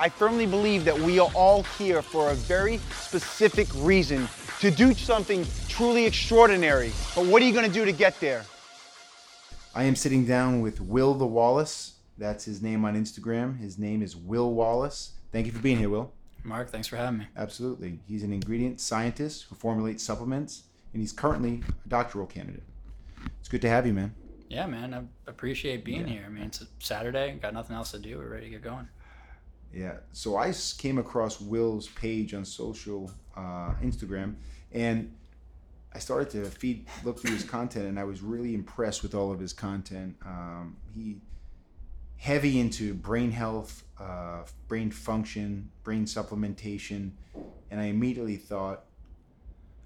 I firmly believe that we are all here for a very specific reason to do something truly extraordinary. But what are you going to do to get there? I am sitting down with Will the Wallace. That's his name on Instagram. His name is Will Wallace. Thank you for being here, Will. Mark, thanks for having me. Absolutely. He's an ingredient scientist who formulates supplements, and he's currently a doctoral candidate. It's good to have you, man. Yeah, man. I appreciate being yeah. here. I mean, it's a Saturday, got nothing else to do. We're ready to get going. Yeah. So I came across Will's page on social uh, Instagram, and I started to feed look through his content, and I was really impressed with all of his content. Um, he heavy into brain health, uh, brain function, brain supplementation, and I immediately thought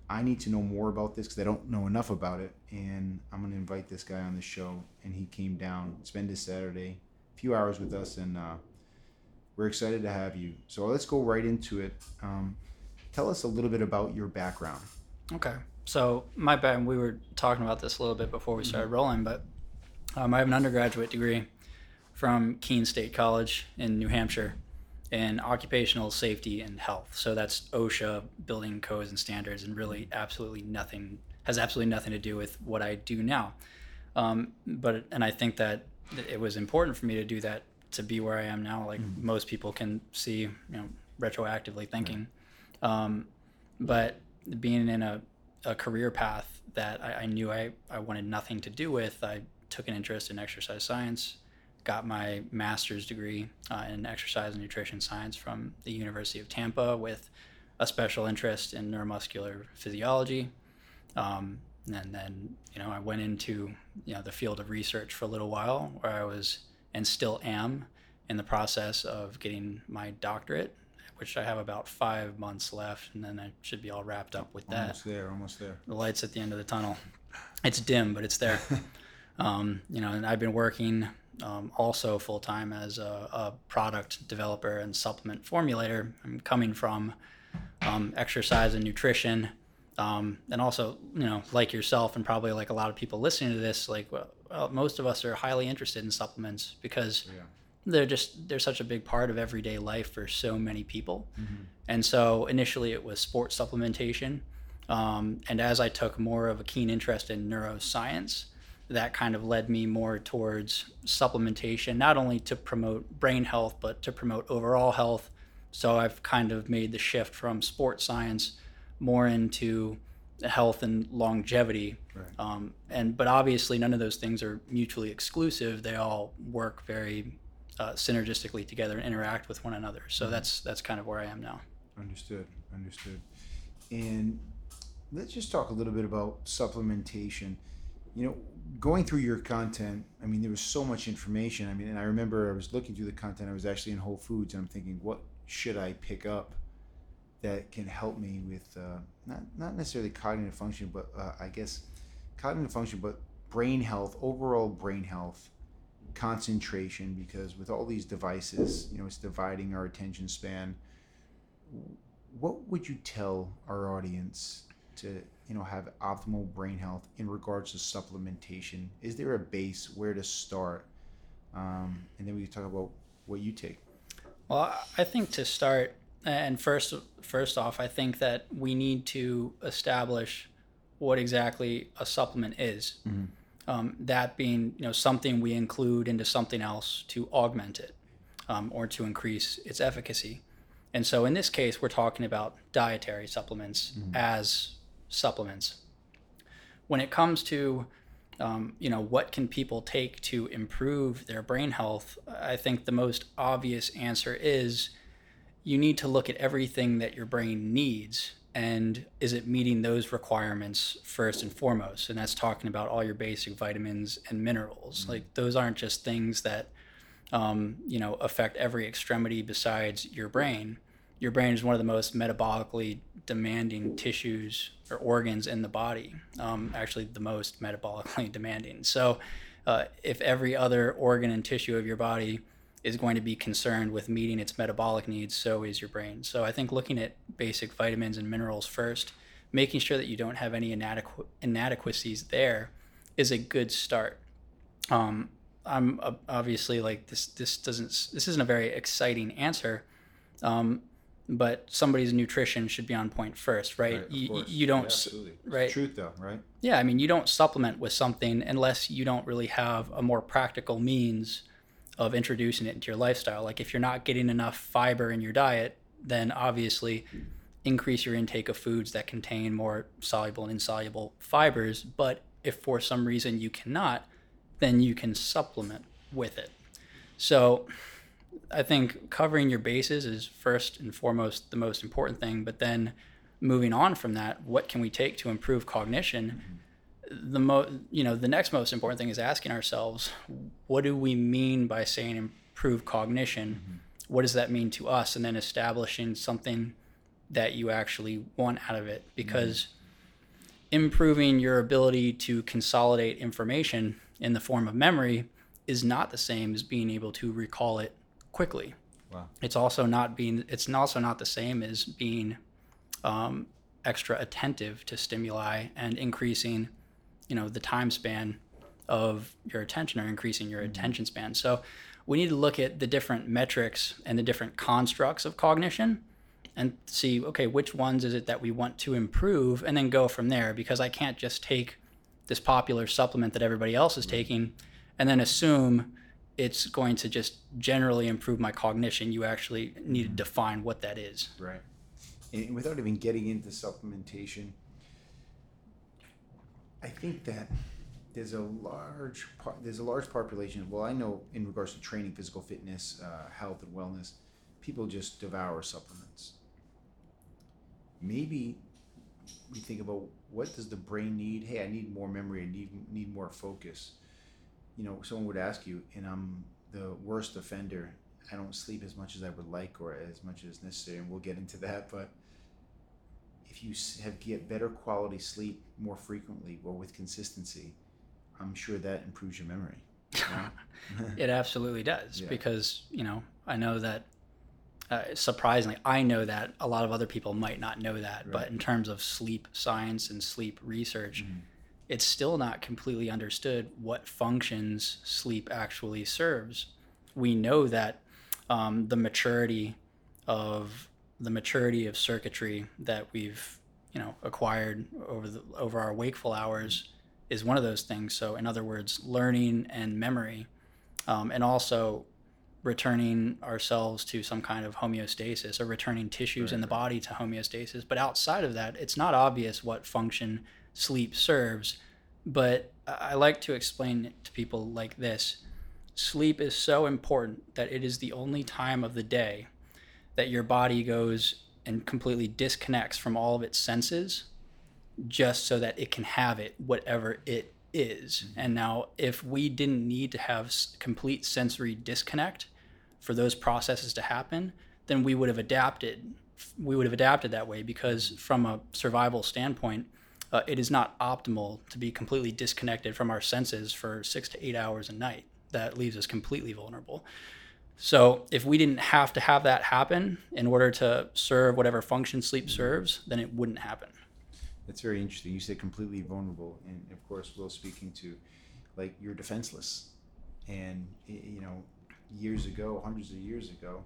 I need to know more about this because I don't know enough about it, and I'm going to invite this guy on the show. And he came down, spend his Saturday, a few hours with us, and uh, we're excited to have you. So let's go right into it. Um, tell us a little bit about your background. Okay so my bad. We were talking about this a little bit before we started mm-hmm. rolling, but um, I have an undergraduate degree from Keene State College in New Hampshire in occupational safety and health. So that's OSHA, building codes and standards, and really absolutely nothing has absolutely nothing to do with what I do now. Um, but and I think that it was important for me to do that to be where I am now. Like mm-hmm. most people can see, you know, retroactively thinking. Right. Um, but being in a a career path that I, I, knew I, I wanted nothing to do with. I took an interest in exercise science, got my master's degree uh, in exercise and nutrition science from the University of Tampa with a special interest in neuromuscular physiology. Um, and then, you know, I went into, you know, the field of research for a little while where I was and still am in the process of getting my doctorate which I have about five months left, and then I should be all wrapped up with that. Almost there, almost there. The lights at the end of the tunnel. It's dim, but it's there. um, you know, and I've been working um, also full time as a, a, product developer and supplement formulator. I'm coming from um, exercise and nutrition. Um, and also, you know, like yourself, and probably like a lot of people listening to this, like well, most of us are highly interested in supplements because yeah. they're just they're such a big part of everyday life for so many people. Mm-hmm. and so initially it was sports supplementation. Um, and as i took more of a keen interest in neuroscience that kind of led me more towards supplementation not only to promote brain health but to promote overall health. So i've kind of made the shift from sports science more into health and longevity right. um, and but obviously none of those things are mutually exclusive they all work very uh, synergistically together and interact with one another. So mm-hmm. that's that's kind of where I am now. Understood. Understood. And let's just talk a little bit about supplementation. You know, going through your content, I mean, there was so much information. I mean, and I remember I was looking through the content. I was actually in Whole Foods, and I'm thinking, what should I pick up that can help me with uh, not not necessarily cognitive function, but uh, I guess cognitive function, but brain health, overall brain health concentration because with all these devices, you know, it's dividing our attention span. What would you tell our audience to, you know, have optimal brain health in regards to supplementation? Is there a base where to start? Um, and then we can talk about what you take. Well, I think to start, and first, first off, I think that we need to establish what exactly a supplement is. Mm-hmm um, that being you know something we include into something else to augment it um, or to increase its efficacy. And so in this case, we're talking about dietary supplements mm-hmm. as supplements. When it comes to um, you know what can people take to improve their brain health, I think the most obvious answer is you need to look at everything that your brain needs and is it meeting those requirements first and foremost and that's talking about all your basic vitamins and minerals mm-hmm. like those aren't just things that um, you know affect every extremity besides your brain your brain is one of the most metabolically demanding tissues or organs in the body. Um, actually, the most metabolically demanding. So, uh, if every other organ and tissue of your body is going to be concerned with meeting its metabolic needs, so is your brain. So, I think looking at basic vitamins and minerals first, making sure that you don't have any inadequ- inadequacies there, is a good start. Um, I'm uh, obviously like this. This doesn't. This isn't a very exciting answer. Um, but somebody's nutrition should be on point first, right? Right, you, course. you don't, Yeah, absolutely. Right. Truth, though, right? yeah, I mean, you don't supplement with something unless you don't really have a more practical means of introducing it into your lifestyle. Like if you're not getting enough fiber in your diet, then obviously increase your intake of foods that contain more soluble and insoluble fibers. But if for some reason you cannot, then you can supplement with it. So I think covering your bases is first and foremost the most important thing. But then moving on from that, what can we take to improve cognition? Mm-hmm. The mo, you know, the next most important thing is asking ourselves, what do we mean by saying improve cognition? What does that mean to us? And then establishing something that you actually want out of it, because improving your ability to consolidate information in the form of memory is not the same as being able to recall it quickly. Wow. It's also not being. It's also not the same as being um, extra attentive to stimuli and increasing, you know, the time span of your attention or increasing your attention span. So we need to look at the different metrics and the different constructs of cognition and see okay which ones is it that we want to improve and then go from there because i can't just take this popular supplement that everybody else is taking and then assume it's going to just generally improve my cognition you actually need to mm-hmm. define what that is Right. And without even getting into supplementation, I think that there's a large part, there's a large population. Well, I know in regards to training, physical fitness, uh, health, and wellness, people just devour supplements. Maybe we think about what does the brain need? Hey, I need more memory. I need need more focus. You know, someone would ask you, and I'm the worst offender. I don't sleep as much as I would like or as much as necessary, and we'll get into that. But if you have get better quality sleep more frequently or with consistency, I'm sure that improves your memory. right? it absolutely does Yeah. because you know i know that uh, surprisingly i know that a lot of other people might not know that but in terms of sleep science and sleep research Mhm. it's still not completely understood what functions sleep actually serves we know that um, the maturity of the maturity of circuitry that we've you know acquired over the over our wakeful hours is one of those things. So in other words learning and memory um, and also returning ourselves to some kind of homeostasis or returning tissues in the body to homeostasis. But outside of that it's not obvious what function sleep serves. But I I like to explain it to people like this. Sleep is so important that it is the only time of the day that your body goes and completely disconnects from all of its senses just so that it can have it whatever it is. And now if we didn't need to have complete sensory disconnect for those processes to happen, then we would have adapted we would have adapted that way because from a survival standpoint uh, it is not optimal to be completely disconnected from our senses for six to eight hours a night. That leaves us completely vulnerable. So, if we didn't have to have that happen in order to serve whatever function sleep serves, then it wouldn't happen. That's very interesting. You said completely vulnerable, and of course, Will speaking to, like you're defenseless, and you know, years ago, hundreds of years ago,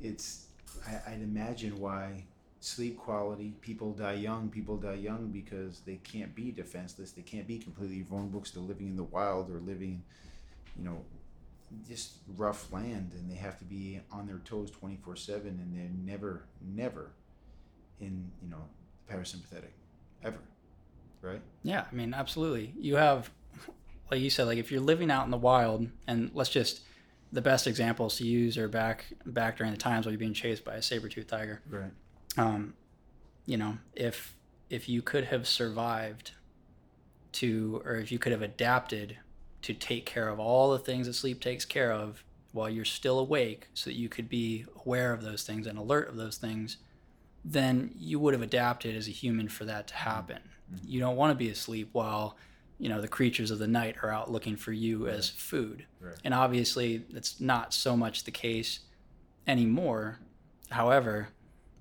it's I, I'd imagine why sleep quality people die young. People die young because they can't be defenseless. They can't be completely vulnerable because they're living in the wild or living, you know, just rough land, and they have to be on their toes twenty four seven, and they're never, never in you know parasympathetic ever right Yeah, I mean, absolutely. You have, like you said, like if you're living out in the wild, and let's just, the best examples to use are back back during the times where you're being chased by a saber-tooth tiger. right Um, you know, if if you could have survived to, or if you could have adapted to take care of all the things that sleep takes care of while you're still awake so that you could be aware of those things and alert of those things, then you would have adapted as a human for that to happen. Mm-hmm. You don't want to be asleep while you know the creatures of the night are out looking for you right. as food. Right. And obviously that's not so much the case anymore. However,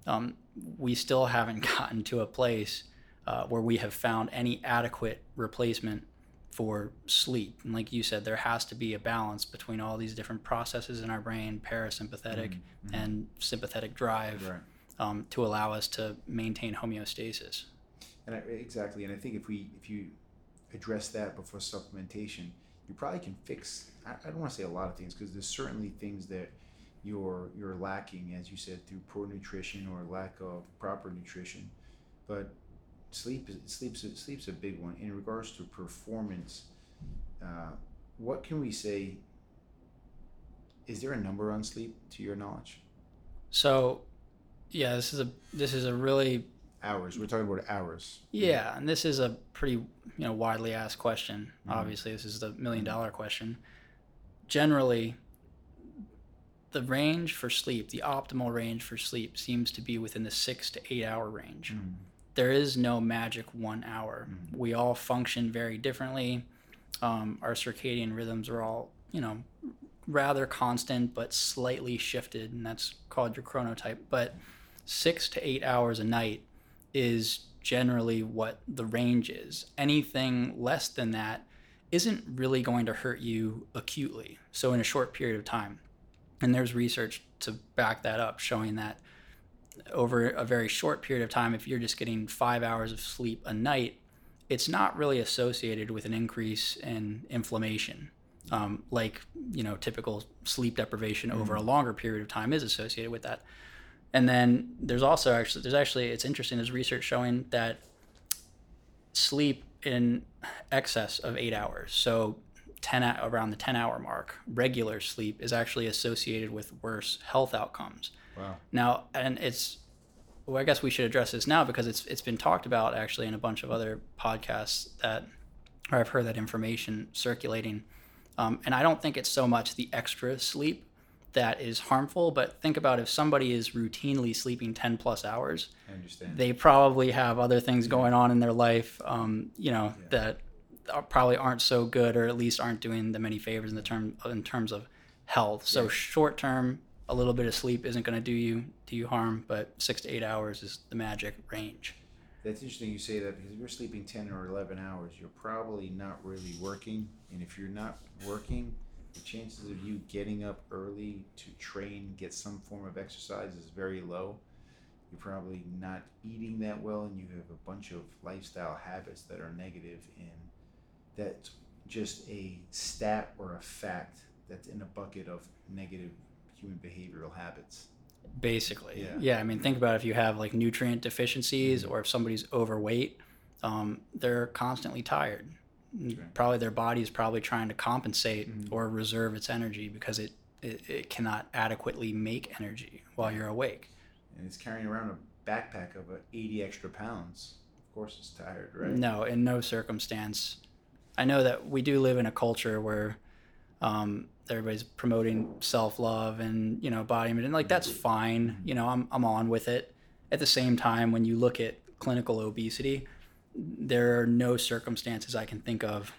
um, we still haven't gotten to a place uh, where we have found any adequate replacement for sleep. And like you said, there has to be a balance between all these different processes in our brain, parasympathetic mm-hmm. mm-hmm. and sympathetic drive, right. um, to allow us to maintain homeostasis. And I, exactly, and I think if we if you address that before supplementation, you probably can fix. I, I don't want to say a lot of things because there's certainly things that you're you're lacking, as you said, through poor nutrition or lack of proper nutrition. But sleep is sleep's sleep's a big one in regards to performance. Uh, what can we say? Is there a number on sleep to your knowledge? So, yeah, this is a this is a really hours. We're talking about hours. Yeah, and this is a pretty you know widely asked question. Mm-hmm. Obviously, this is the million dollar question. Generally, the range for sleep, the optimal range for sleep, seems to be within the six to eight hour range. Mm-hmm there is no magic one hour. Mm-hmm. We all function very differently. Um, our circadian rhythms are all, you know, rather constant but slightly shifted, and that's called your chronotype. But six to eight hours a night is generally what the range is. Anything less than that isn't really going to hurt you acutely. So, in a short period of time. And there's research to back that up showing that over a very short period of time, if you're just getting five hours of sleep a night, it's not really associated with an increase in inflammation, um, like you know typical sleep deprivation mm-hmm. over a longer period of time is associated with that. And then there's also actually there's actually it's interesting. There's research showing that sleep in excess of eight hours, so 10 around the 10 hour mark, regular sleep is actually associated with worse health outcomes. Wow. Now, and it's, well, I guess we should address this now because it's it's been talked about actually in a bunch of other podcasts that, or I've heard that information circulating, um, and I don't think it's so much the extra sleep that is harmful, but think about if somebody is routinely sleeping ten plus hours, they probably have other things going on in their life, um, you know, yeah. that are, probably aren't so good, or at least aren't doing them any favors in the term in terms of health. So yeah. short term a little bit of sleep isn't going to do you do you harm, but six to eight hours is the magic range. That's interesting you say that because if you're sleeping 10 or 11 hours, you're probably not really working. And if you're not working, the chances of you getting up early to train, get some form of exercise is very low. You're probably not eating that well, and you have a bunch of lifestyle habits that are negative, and that's just a stat or a fact that's in a bucket of negative human behavioral habits. Basically, yeah. yeah. I mean, think about if you have like nutrient deficiencies mm-hmm. or if somebody's overweight, um, they're constantly tired. Right. Probably their body is probably trying to compensate mm-hmm. or reserve its energy because it, it, it cannot adequately make energy while you're awake. And it's carrying around a backpack of 80 extra pounds. Of course, it's tired, right? No, in no circumstance. I know that we do live in a culture where um, everybody's promoting self love and you know body image, and like that's fine. You know, I'm I'm on with it. At the same time, when you look at clinical obesity, there are no circumstances I can think of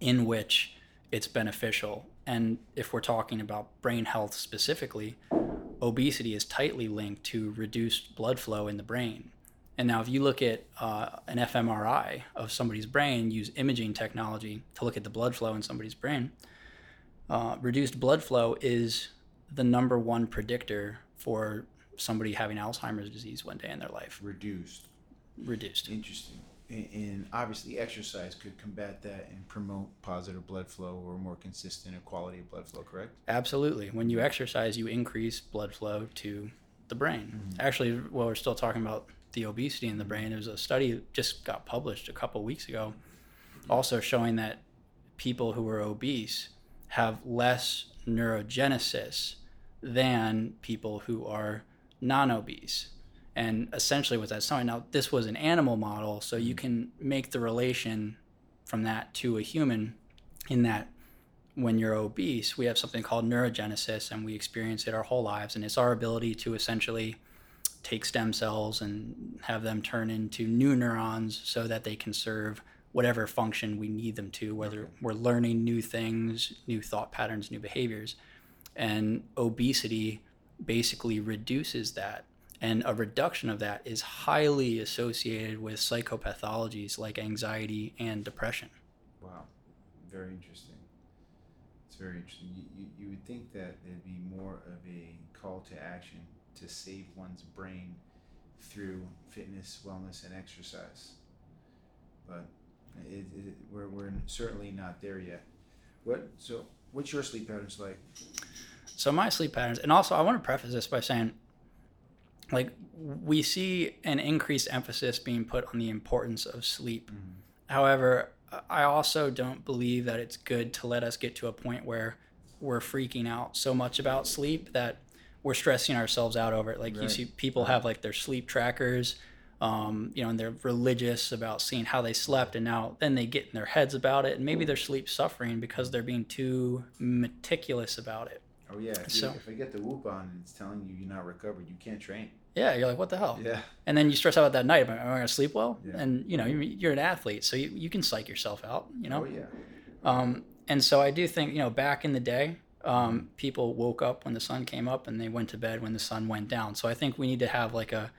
in which it's beneficial. And if we're talking about brain health specifically, obesity is tightly linked to reduced blood flow in the brain. And now, if you look at uh, an fMRI of somebody's brain, use imaging technology to look at the blood flow in somebody's brain, uh, reduced blood flow is the number one predictor for somebody having Alzheimer's disease one day in their life. Reduced. Reduced. Interesting. And obviously, exercise could combat that and promote positive blood flow or more consistent or quality of blood flow, correct? Absolutely. When you exercise, you increase blood flow to the brain. Mm-hmm. Actually, while we're still talking about the obesity in the brain, there's a study that just got published a couple weeks ago also showing that people who are obese have less neurogenesis than people who are non obese. And essentially, what that's showing now, this was an animal model, so you mm. can make the relation from that to a human in that when you're obese, we have something called neurogenesis, and we experience it our whole lives, and it's our ability to essentially take stem cells and have them turn into new neurons so that they can serve whatever function we need them to, whether we're learning new things, new thought patterns, new behaviors. And obesity basically reduces that. And a reduction of that is highly associated with psychopathologies like anxiety and depression. Wow, very interesting. It's very interesting. You, you, you would think that there'd be more of a call to action to save one's brain through fitness, wellness, and exercise. But it, it, we're, we're certainly not there yet. What so? What's your sleep patterns like? So my sleep patterns, and also I want to preface this by saying, like we see an increased emphasis being put on the importance of sleep. Mm-hmm. However, I also don't believe that it's good to let us get to a point where we're freaking out so much about sleep that we're stressing ourselves out over it. Like right. you see people have like their sleep trackers um, you know, and they're religious about seeing how they slept, and now then they get in their heads about it, and maybe their sleep suffering because they're being too meticulous about it. Oh yeah, if, so, if I get the whoop on and it's telling you you're not recovered, you can't train. Yeah, you're like, what the hell? Yeah. And then you stress out that night. Am I, going to sleep well? Yeah. And you know, you're an athlete, so you, you can psych yourself out. You know. Oh yeah. Um, and so I do think you know, back in the day, um, people woke up when the sun came up and they went to bed when the sun went down. So I think we need to have like a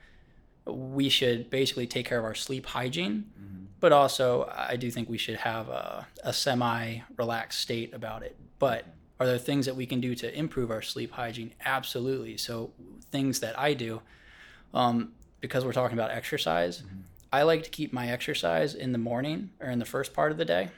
we should basically take care of our sleep hygiene, mm-hmm. but also I do think we should have a, a semi relaxed state about it. But are there things that we can do to improve our sleep hygiene? Absolutely. So, things that I do, um, because we're talking about exercise, mm-hmm. I like to keep my exercise in the morning or in the first part of the day.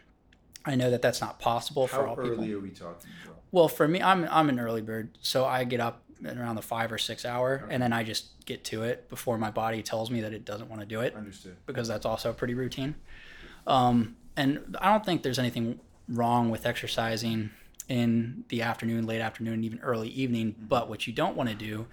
I know that that's not possible How for all people. How early are we talking about? Well, for me, I'm I'm an early bird, so I get up around the five or six hour, okay. and then I just get to it before my body tells me that it doesn't want to do it. Understood. Because that's also pretty routine. Um, and I don't think there's anything wrong with exercising in the afternoon, late afternoon, even early evening. Mm-hmm. But what you don't want to do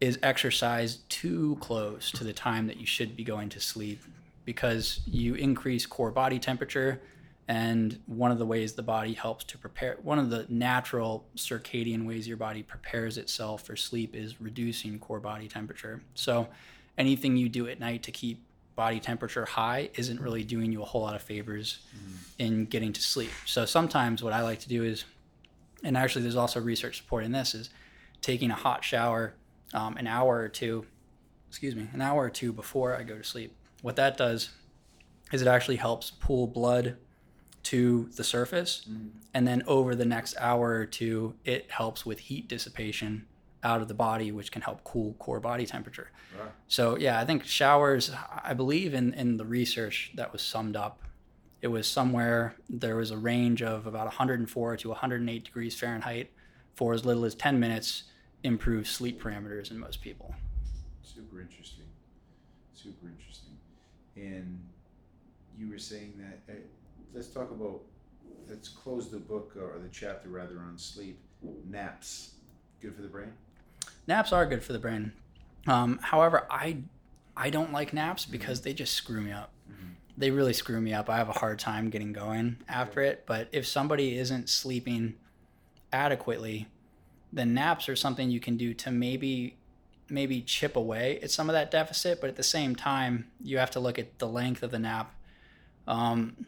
is exercise too close to the time that you should be going to sleep because you increase core body temperature and one of the ways the body helps to prepare, one of the natural circadian ways your body prepares itself for sleep is reducing core body temperature. So anything you do at night to keep body temperature high isn't really doing you a whole lot of favors mm-hmm. in getting to sleep. So sometimes what I like to do is, and actually there's also research supporting this, is taking a hot shower um, an hour or two, excuse me, an hour or two before I go to sleep. What that does is it actually helps pull blood to the surface. Mm. And then over the next hour or two, it helps with heat dissipation out of the body, which can help cool core body temperature. Right. So, yeah, I think showers, I believe in, in the research that was summed up, it was somewhere, there was a range of about 104 to 108 degrees Fahrenheit for as little as 10 minutes, improves sleep parameters in most people. Super interesting. Super interesting. And you were saying that. Uh, let's talk about let's close the book or the chapter rather on sleep. Naps, good for the brain. Naps are good for the brain. Um, however, I I don't like naps because mm-hmm. they just screw me up. Mm-hmm. They really screw me up. I have a hard time getting going after yeah. it. But if somebody isn't sleeping adequately, then naps are something you can do to maybe maybe chip away at some of that deficit. But at the same time, you have to look at the length of the nap. Um,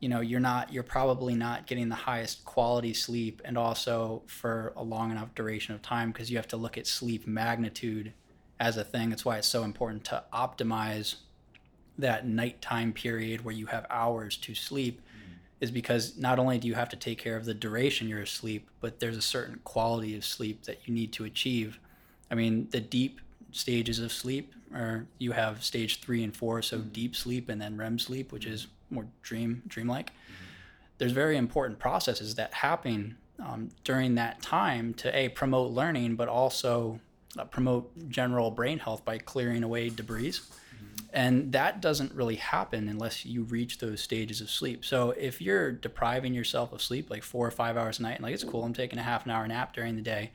you know you're not you're probably not getting the highest quality sleep and also for a long enough duration of time because you have to look at sleep magnitude as a thing that's why it's so important to optimize that nighttime period where you have hours to sleep mm-hmm. is because not only do you have to take care of the duration you're asleep but there's a certain quality of sleep that you need to achieve i mean the deep stages of sleep or you have stage three and four so mm-hmm. deep sleep and then rem sleep which is more dream dreamlike. Mm-hmm. There's very important processes that happen um, during that time to a promote learning, but also uh, promote general brain health by clearing away debris. Mm-hmm. And that doesn't really happen unless you reach those stages of sleep. So if you're depriving yourself of sleep like four or five hours a night, and like it's cool, I'm taking a half an hour nap during the day,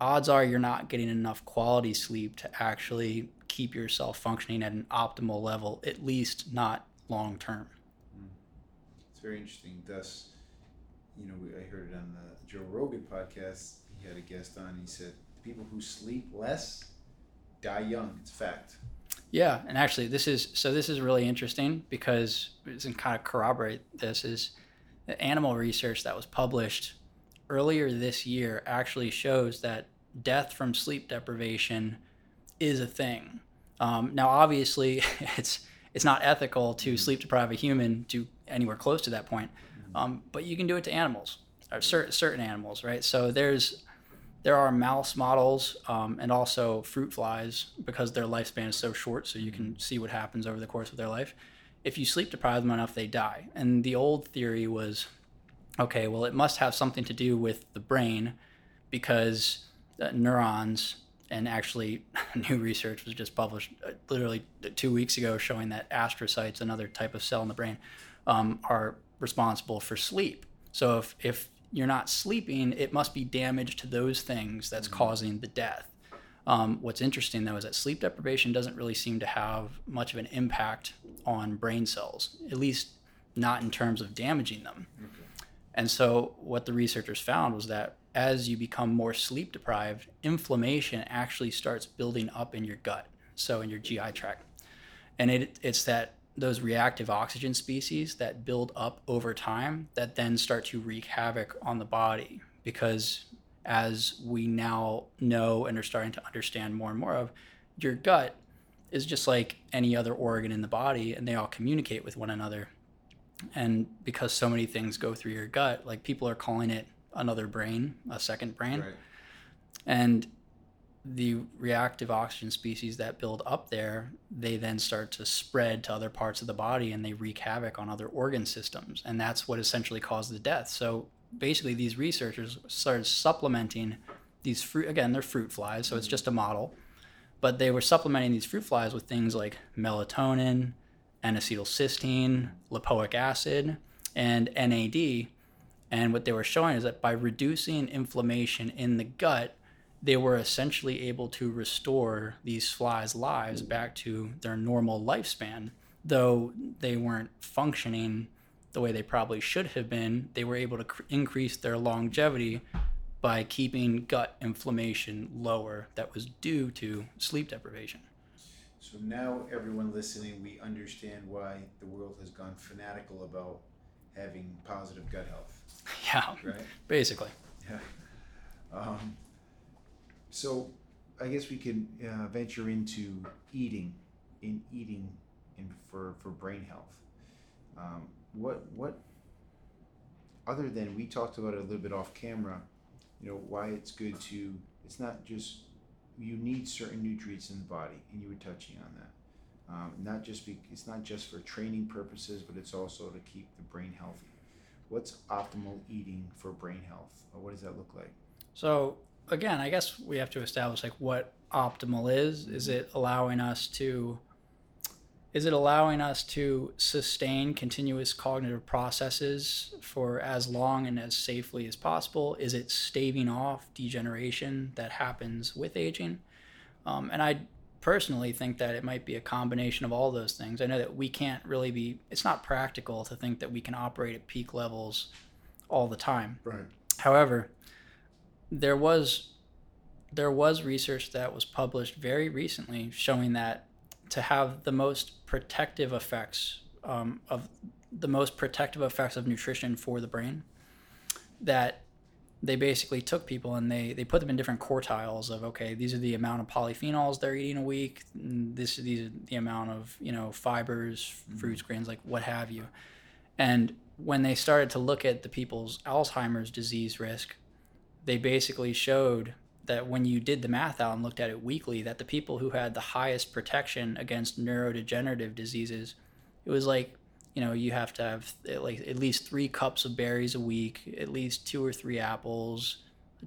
odds are you're not getting enough quality sleep to actually keep yourself functioning at an optimal level, at least not long term. It's very interesting. Thus, you know, I heard it on the Joe Rogan podcast. He had a guest on. He said people who sleep less die young. It's a fact. Yeah, and actually, this is so. This is really interesting because it's kind of corroborate this is the animal research that was published earlier this year actually shows that death from sleep deprivation is a thing. Um, now, obviously, it's it's not ethical to sleep deprive a human to anywhere close to that point, um, but you can do it to animals or certain certain animals, right? So there's there are mouse models um, and also fruit flies because their lifespan is so short, so you can see what happens over the course of their life. If you sleep deprive them enough, they die. And the old theory was, okay, well, it must have something to do with the brain because uh, neurons and actually new research was just published uh, literally two weeks ago showing that astrocytes another type of cell in the brain um, are responsible for sleep so if, if you're not sleeping it must be damage to those things that's mm-hmm. causing the death um, what's interesting though is that sleep deprivation doesn't really seem to have much of an impact on brain cells at least not in terms of damaging them okay. and so what the researchers found was that as you become more sleep deprived, inflammation actually starts building up in your gut, so in your GI tract. And it, it's that those reactive oxygen species that build up over time that then start to wreak havoc on the body because as we now know and are starting to understand more and more of your gut is just like any other organ in the body and they all communicate with one another and because so many things go through your gut like people are calling it another brain, a second brain. Right. And the reactive oxygen species that build up there, they then start to spread to other parts of the body and they wreak havoc on other organ systems. And that's what essentially caused the death. So basically, these researchers started supplementing these fruit, again, they're fruit flies, so it's mm-hmm. just a model, but they were supplementing these fruit flies with things like melatonin, N acetylcysteine, lipoic acid, and NAD and what they were showing is that by reducing inflammation in the gut, they were essentially able to restore these flies' lives back to their normal lifespan. Though they weren't functioning the way they probably should have been, they were able to cr- increase their longevity by keeping gut inflammation lower that was due to sleep deprivation. So now, everyone listening, we understand why the world has gone fanatical about having positive gut health. Yeah. Right. Basically. Yeah. Um, so, I guess we can uh, venture into eating, in eating, in for for brain health. Um, what what other than we talked about it a little bit off camera, you know why it's good to. It's not just you need certain nutrients in the body, and you were touching on that. Um, not just be, it's not just for training purposes, but it's also to keep the brain healthy what's optimal eating for brain health? Or what does that look like? So again, I guess we have to establish like what optimal is. Is it allowing us to is it allowing us to sustain continuous cognitive processes for as long and as safely as possible? Is it staving off degeneration that happens with aging? Um, and I personally think that it might be a combination of all those things. I know that we can't really be, it's not practical to think that we can operate at peak levels all the time. Right. However, there was there was research that was published very recently showing that to have the most protective effects um, of the most protective effects of nutrition for the brain that they basically took people and they, they put them in different quartiles of okay these are the amount of polyphenols they're eating a week this these are the amount of you know fibers mm-hmm. fruits grains like what have you and when they started to look at the people's alzheimer's disease risk they basically showed that when you did the math out and looked at it weekly that the people who had the highest protection against neurodegenerative diseases it was like you know you have to have eh, like at least three cups of berries a week at least two or three apples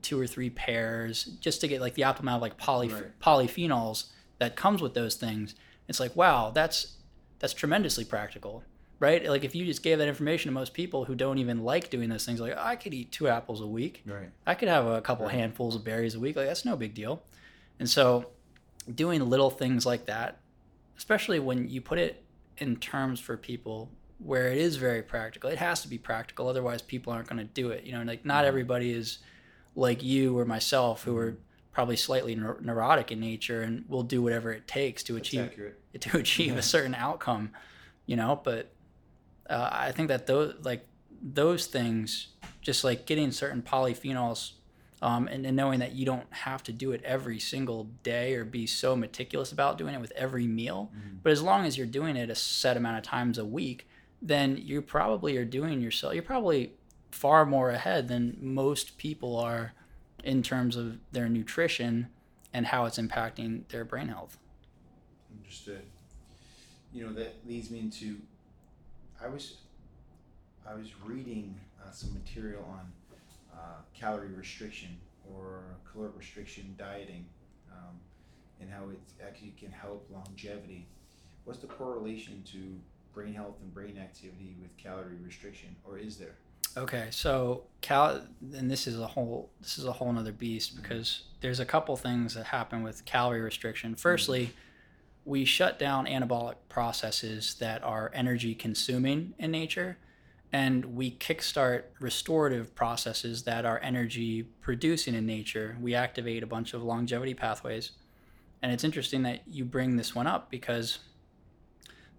two or three pears just to get like the optimal amount of like poly, right. polyphenols that comes with those things. It's like wow that's that's tremendously practical right? Like if you just gave that information to most people who don't even like doing those things like i could eat two apples a week. Right. I could have a couple right. handfuls of berries a week. Like that's no big deal. And so doing little things like that especially when you put it in terms for people where it is very practical. It has to be practical, otherwise people aren't going to do it. You know, like not everybody is like you or myself who are probably slightly neur- neurotic in nature and will do whatever it takes to That's achieve accurate. to achieve a certain outcome, you know. But uh, I think that those like those things, just like getting certain polyphenols, um, and, and knowing that you don't have to do it every single day or be so meticulous about doing it with every meal, but as long as you're doing it a set amount of times a week, then you probably are doing yourself. You're probably far more ahead than most people are in terms of their nutrition and how it's impacting their brain health. Understood. You know that leads me into. I was, I was reading uh, some material on uh, calorie restriction or caloric restriction dieting, um, and how it actually can help longevity. What's the correlation to brain health and brain activity with calorie restriction, or is there? Okay, so cal, and this is a whole this is a whole nother beast mm-hmm. because there's a couple things that happen with calorie restriction. Firstly, mm-hmm. we shut down anabolic processes that are energy consuming in nature, and we kickstart restorative processes that are energy producing in nature. We activate a bunch of longevity pathways, and it's interesting that you bring this one up because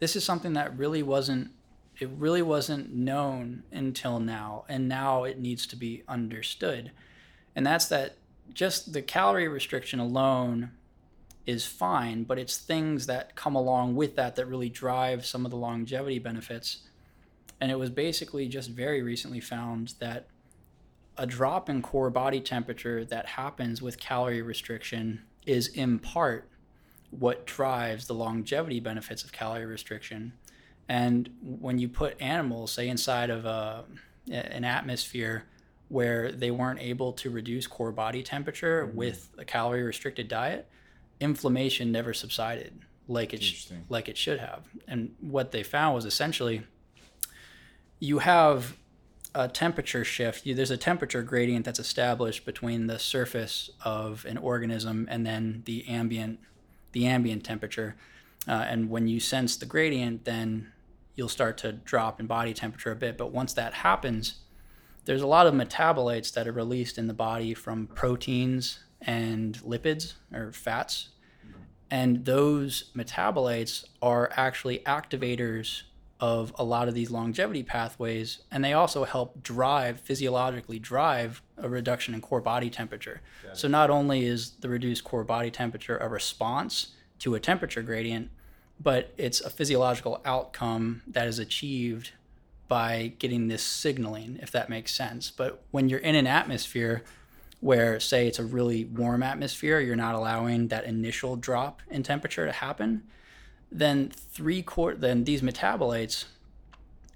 this is something that really wasn't it really wasn't known until now and now it needs to be understood. And that's that just the calorie restriction alone is fine but it's things that come along with that that really drive some of the longevity benefits. And it was basically just very recently found that a drop in core body temperature that happens with calorie restriction is in part what drives the longevity benefits of calorie restriction and when you put animals, say, inside of a, an atmosphere where they weren't able to reduce core body temperature Mm-hmm. with a calorie restricted diet, inflammation never subsided like it sh- like it should have. And what they found was essentially you have a temperature shift. You, there's a temperature gradient that's established between the surface of an organism and then the ambient the ambient temperature. Uh, and when you sense the gradient, then you'll start to drop in body temperature a bit. But once that happens, there's a lot of metabolites that are released in the body from proteins and lipids or fats. And those metabolites are actually activators of a lot of these longevity pathways. And they also help drive, physiologically drive, a reduction in core body temperature. So not only is the reduced core body temperature a response to a temperature gradient, but it's a physiological outcome that is achieved by getting this signaling, if that makes sense. But when you're in an atmosphere where, say, it's a really warm atmosphere, you're not allowing that initial drop in temperature to happen, then three quarter, then these metabolites,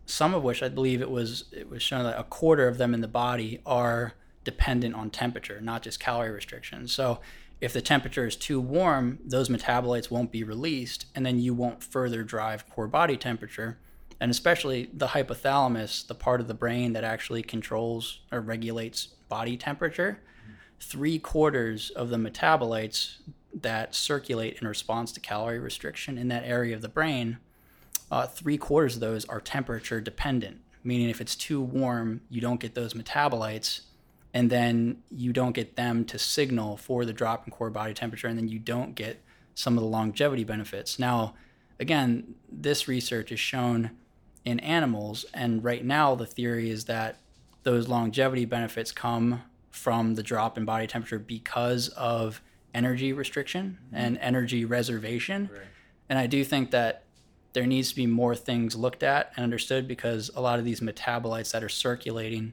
some of which I believe it was it was shown that a quarter of them in the body are dependent on temperature, not just calorie restriction. So if the temperature is too warm, those metabolites won't be released, and then you won't further drive core body temperature. And especially the hypothalamus, the part of the brain that actually controls or regulates body temperature, three quarters of the metabolites that circulate in response to calorie restriction in that area of the brain, uh, three quarters of those are temperature dependent, meaning if it's too warm, you don't get those metabolites and then you don't get them to signal for the drop in core body temperature, and then you don't get some of the longevity benefits. Now, again, this research is shown in animals, and right now the theory is that those longevity benefits come from the drop in body temperature because of energy restriction mm-hmm. and energy reservation. Right. And I do think that there needs to be more things looked at and understood because a lot of these metabolites that are circulating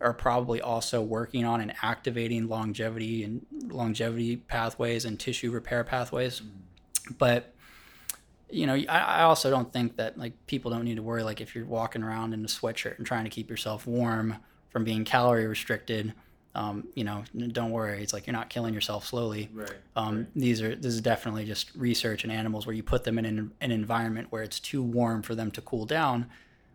are probably also working on and activating longevity and longevity pathways and tissue repair pathways. Mm-hmm. But you know, I, I also don't think that like people don't need to worry like if you're walking around in a sweatshirt and trying to keep yourself warm from being calorie restricted. Um, you know, don't worry. It's like you're not killing yourself slowly. Right. Um, These are this is definitely just research in animals where you put them in an, an environment where it's too warm for them to cool down,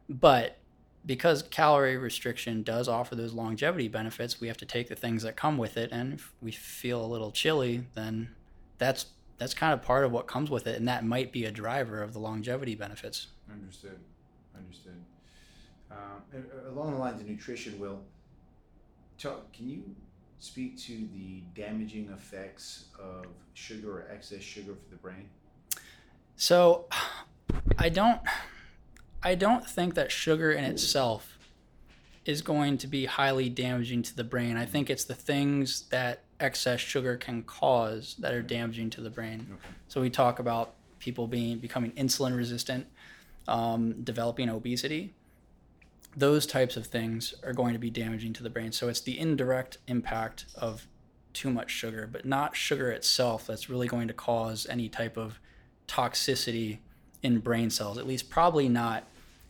but because calorie restriction does offer those longevity benefits, we have to take the things that come with it. And if we feel a little chilly, then that's that's kind of part of what comes with it, and that might be a driver of the longevity benefits. Understood. understood. Um, uh, along the lines of nutrition, Will, talk, can you speak to the damaging effects of sugar or excess sugar for the brain? So, I don't, I don't think that sugar in itself is going to be highly damaging to the brain. I think it's the things that excess sugar can cause that are damaging to the brain. Okay. So we talk about people being becoming insulin resistant, um, developing obesity. Those types of things are going to be damaging to the brain. So it's the indirect impact of too much sugar, but not sugar itself that's really going to cause any type of toxicity in brain cells. At least probably not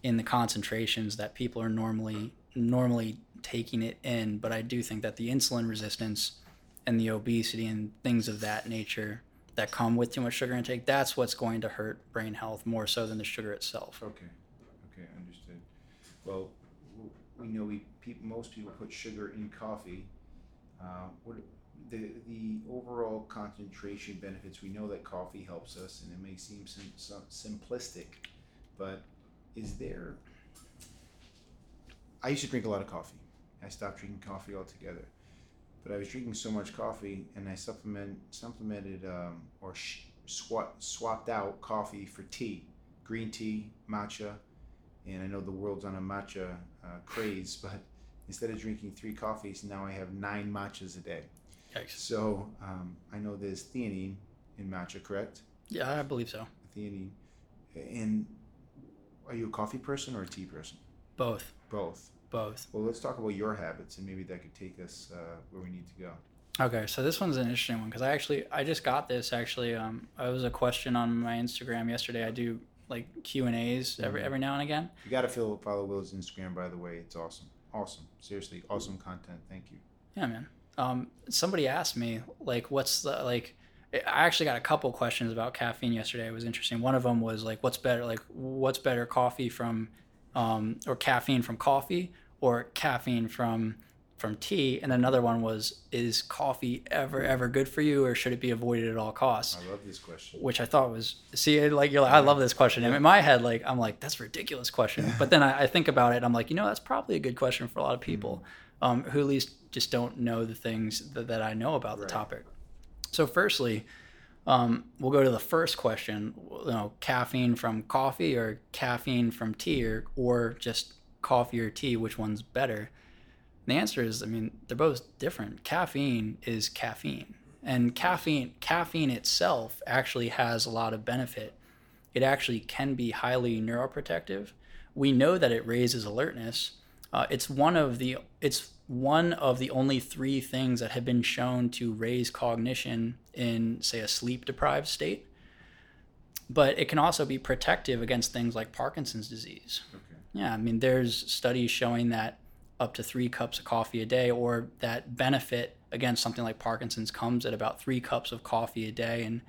in the concentrations that people are normally normally taking it in. But I do think that the insulin resistance and the obesity and things of that nature that come with too much sugar intake, that's what's going to hurt brain health more so than the sugar itself. Okay. Well, we know we most people put sugar in coffee. Uh, what the the overall concentration benefits? We know that coffee helps us, and it may seem sim- sim- simplistic, but is there? I used to drink a lot of coffee. I stopped drinking coffee altogether, but I was drinking so much coffee, and I supplement supplemented um, or sh- swap, swapped out coffee for tea, green tea, matcha, and I know the world's on a matcha uh, craze, but instead of drinking three coffees, now I have nine matchas a day. Yikes. So um, I know there's theanine in matcha, correct? Yeah, I believe so. Theanine. And are you a coffee person or a tea person? Both. Both. Both. Well, let's talk about your habits, and maybe that could take us uh, where we need to go. Okay, so this one's an interesting one because I actually I just got this actually. Um, it was a question on my Instagram yesterday. I do like Q and A's every Mhm. every now and again. You got to follow, follow Will's Instagram, by the way. It's awesome. Awesome. Seriously, awesome content. Thank you. Yeah, man. Um, somebody asked me like, what's the like? I actually got a couple questions about caffeine yesterday. It was interesting. One of them was like, what's better? Like, what's better, coffee from, um, or caffeine from coffee, or caffeine from from tea? And another one was, is coffee ever ever good for you, or should it be avoided at all costs? I love this question. Which I thought was see, like you're like, I love this question. And in my head, like I'm like, that's a ridiculous question. But then I, I think about it, I'm like, you know, that's probably a good question for a lot of people um, who at least just don't know the things that, that I know about the topic. So, firstly, um, we'll go to the first question. You know, caffeine from coffee or caffeine from tea, or, or just coffee or tea. Which one's better? The answer is, I mean, they're both different. Caffeine is caffeine, and caffeine caffeine itself actually has a lot of benefit. It actually can be highly neuroprotective. We know that it raises alertness. Uh, it's one of the it's one of the only three things that have been shown to raise cognition in say a sleep deprived state. But it can also be protective against things like Parkinson's disease. Okay. Yeah, I mean, there's studies showing that up to three cups of coffee a day, or that benefit against something like Parkinson's comes at about three cups of coffee a day. And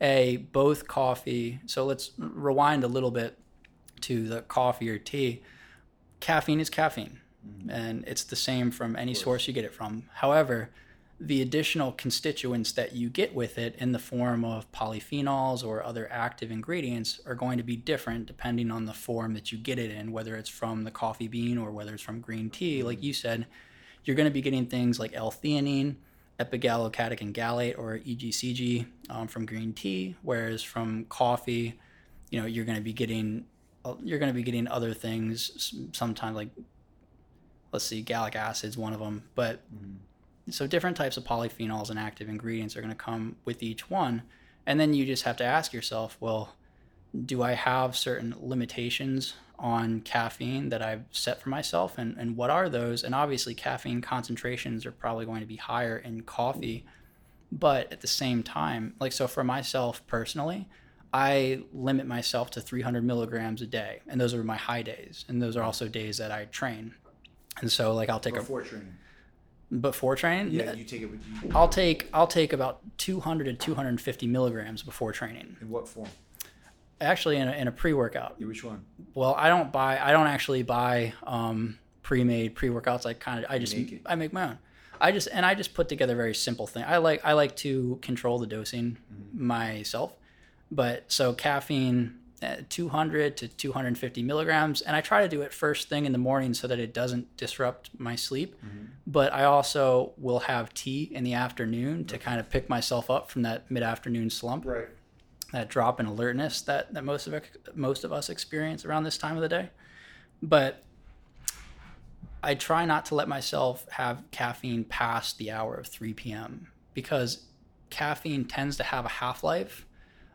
a both coffee. So let's rewind a little bit to the coffee or tea. Caffeine is caffeine, mm-hmm. and it's the same from any source you get it from. However, the additional constituents that you get with it in the form of polyphenols or other active ingredients are going to be different depending on the form that you get it in, whether it's from the coffee bean or whether it's from green tea. Like you said, you're going to be getting things like L-theanine, epigallocatechin gallate, or EGCG um, from green tea, whereas from coffee, you know, you're going to be getting uh, you're going to be getting other things sometimes like let's see gallic acid's one of them but so different types of polyphenols and active ingredients are going to come with each one. And then you just have to ask yourself well do i have certain limitations on caffeine that i've set for myself? And, and what are those? And obviously caffeine concentrations are probably going to be higher in coffee. But at the same time like so for myself personally i limit myself to 300 milligrams a day. And those are my high days. And those are also days that i train. And so like i'll take Before a before training Yeah, you take it with you. I'll take I'll take about 200 to 250 milligrams before training. In what form? Actually, in a, in a pre-workout. Yeah, which one? Well, I don't buy I don't actually buy um, pre-made pre-workouts. I kind of I just make? I make my own. I just and I just put together a very simple thing. I like I like to control the dosing myself. But so caffeine 200 to 250 milligrams, and I try to do it first thing in the morning so that it doesn't disrupt my sleep. Mm-hmm. But I also will have tea in the afternoon to kind of pick myself up from that mid-afternoon slump Right. that drop in alertness that, that most of most of us experience around this time of the day. But I try not to let myself have caffeine past the hour of 3 p.m. because caffeine tends to have a half life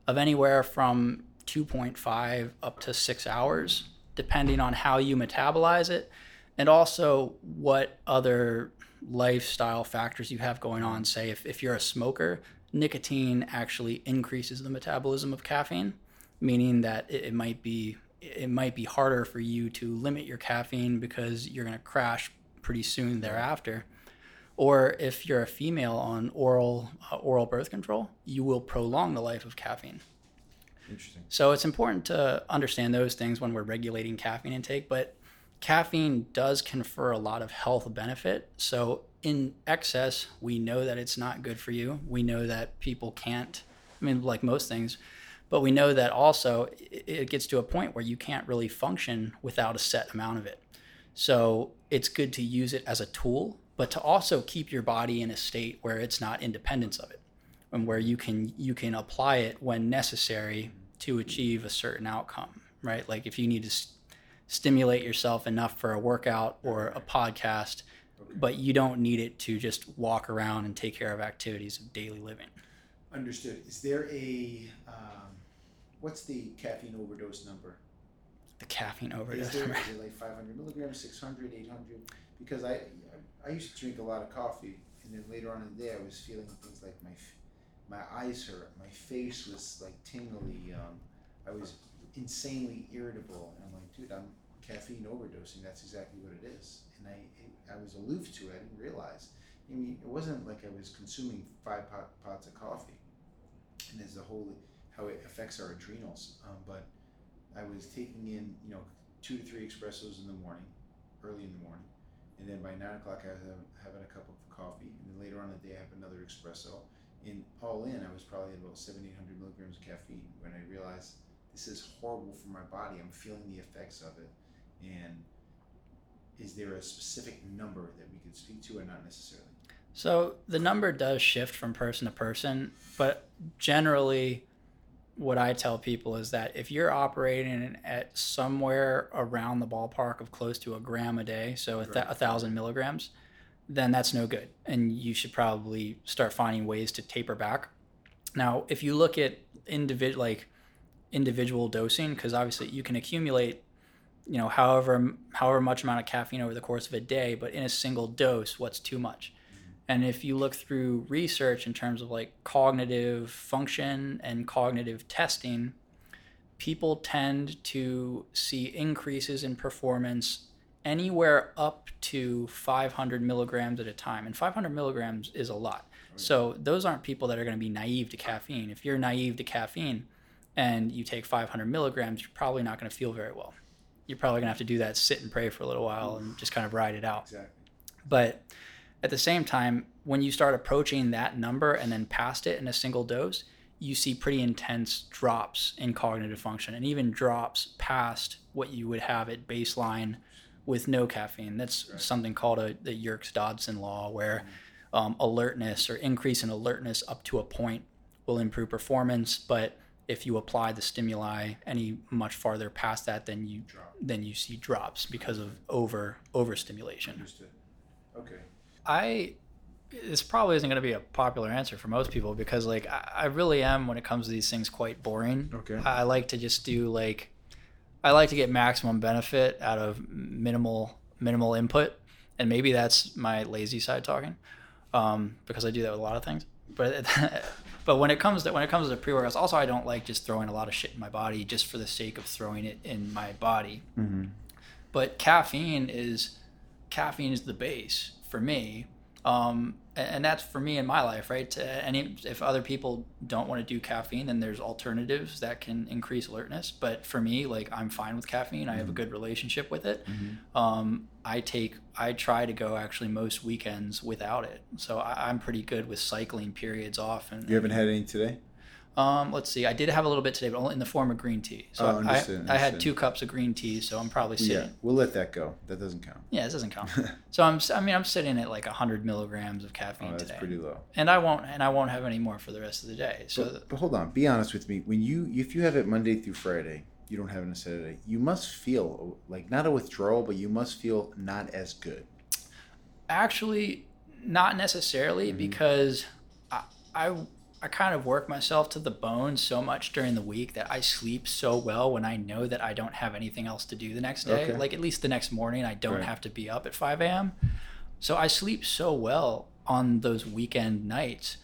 of anywhere from 2.5 up to six hours, depending on how you metabolize it and also what other lifestyle factors you have going on. Say, if, if you're a smoker, nicotine actually increases the metabolism of caffeine, meaning that it, it might be it might be harder for you to limit your caffeine because you're going to crash pretty soon thereafter. Or if you're a female on oral uh, oral birth control, you will prolong the life of caffeine. Interesting. So it's important to understand those things when we're regulating caffeine intake, but caffeine does confer a lot of health benefit. So in excess, we know that it's not good for you. We know that people can't, I mean, like most things, but we know that also it gets to a point where you can't really function without a set amount of it. So it's good to use it as a tool, but to also keep your body in a state where it's not independence of it and where you can you can apply it when necessary to achieve a certain outcome right like if you need to s- stimulate yourself enough for a workout or a podcast but you don't need it to just walk around and take care of activities of daily living Understood. Is there a um, what's the caffeine overdose number? the caffeine Is overdose there is it like 500 milligrams, 600, 800? Because I I used to drink a lot of coffee, and then later on in the day I was feeling things like my my eyes hurt, my face was like tingly, um, I was insanely irritable, and I'm like, dude, I'm caffeine overdosing. That's exactly what it is, and I I was aloof to it. I didn't realize. I mean, it wasn't like I was consuming five pot, pots of coffee, and there's the whole how it affects our adrenals. Um, but I was taking in, you know, two to three espressos in the morning, early in the morning, and then by nine o'clock I was having a cup of coffee, and then later on in the day I have another espresso. And all in, I was probably at about seven, eight hundred milligrams of caffeine when I realized this is horrible for my body. I'm feeling the effects of it, and is there a specific number that we could speak to, or not necessarily? So the number does shift from person to person, but generally, what I tell people is that if you're operating at somewhere around the ballpark of close to a gram a day, so a, th- a thousand milligrams, then that's no good, and you should probably start finding ways to taper back. Now, if you look at individual like individual dosing, because obviously you can accumulate you know however however much amount of caffeine over the course of a day but in a single dose what's too much and if you look through research in terms of like cognitive function and cognitive testing people tend to see increases in performance anywhere up to 500 milligrams at a time and 500 milligrams is a lot so those aren't people that are going to be naive to caffeine if you're naive to caffeine and you take 500 milligrams you're probably not going to feel very well you're probably gonna have to do that sit and pray for a little while and just kind of ride it out. Exactly. But at the same time, when you start approaching that number and then past it in a single dose, you see pretty intense drops in cognitive function and even drops past what you would have at baseline with no caffeine. That's something called a, the Yerkes Dodson law, where um, alertness or increase in alertness up to a point will improve performance, but if you apply the stimuli any much farther past that, then you Drop. then you see drops because of over overstimulation. Understood. Okay. I this probably isn't going to be a popular answer for most people because like I, I really am when it comes to these things quite boring. Okay. I like to just do like I like to get maximum benefit out of minimal minimal input, and maybe that's my lazy side talking, um, because I do that with a lot of things. But but when it comes to when it comes to pre workouts, also I don't like just throwing a lot of shit in my body just for the sake of throwing it in my body. Mm-hmm. But caffeine is caffeine is the base for me. Um, and, that's for me in my life, right? Any, if other people don't want to do caffeine, then there's alternatives that can increase alertness. But for me, like I'm fine with caffeine. I have a good relationship with it. Um, I take, I try to go actually most weekends without it. So I, I'm pretty good with cycling periods off. And You haven't had any today? Um, let's see. I did have a little bit today, but only in the form of green tea. So Oh, I, I had two cups of green tea, so I'm probably sitting. Yeah, we'll let that go. That doesn't count. Yeah, it doesn't count. so I'm. I mean, I'm sitting at like 100 milligrams of caffeine Oh, that's today, pretty low. and I won't. And I won't have any more for the rest of the day. So But, but hold on, be honest with me. When you if you have it Monday through Friday, you don't have it on Saturday. You must feel like not a withdrawal, but you must feel not as good. actually, not necessarily Mm-hmm. because I, I I kind of work myself to the bone so much during the week that I sleep so well when I know that I don't have anything else to do the next day. Okay. Like at least the next morning, I don't Right. have to be up at 5 a.m. So I sleep so well on those weekend nights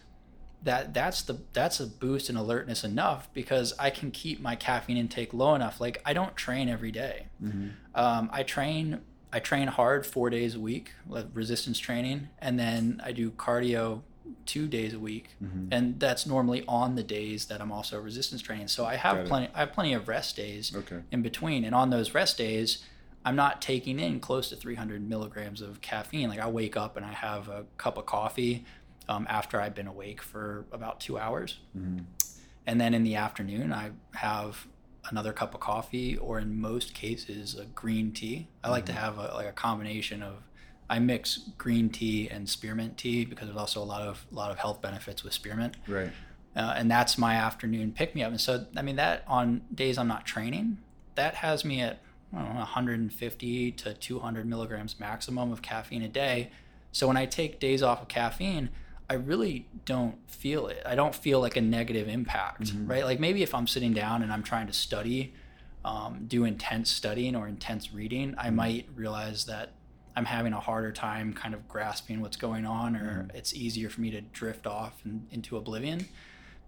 that that's the that's a boost in alertness enough because I can keep my caffeine intake low enough. Like I don't train every day. Um, I train I train hard four days a week, resistance training, and then I do cardio two days a week, mm-hmm. and that's normally on the days that I'm also resistance training. So I have plenty I have plenty of rest days Okay. in between, and on those rest days. I'm not taking in close to 300 milligrams of caffeine. Like I wake up and I have a cup of coffee um, after I've been awake for about two hours, mm-hmm. and then in the afternoon I have another cup of coffee, or in most cases a green tea. I like to mm-hmm. have a, like a combination of. I mix green tea and spearmint tea because there's also a lot of a lot of health benefits with spearmint Right. uh, and that's my afternoon pick me up. And so, I mean, that on days I'm not training, that has me at I don't know, 150 to 200 milligrams maximum of caffeine a day. So when I take days off of caffeine, I really don't feel it. I don't feel like a negative impact, right? Like maybe if I'm sitting down and I'm trying to study, um, do intense studying or intense reading, I might realize that I'm having a harder time kind of grasping what's going on, or it's easier for me to drift off and, into oblivion.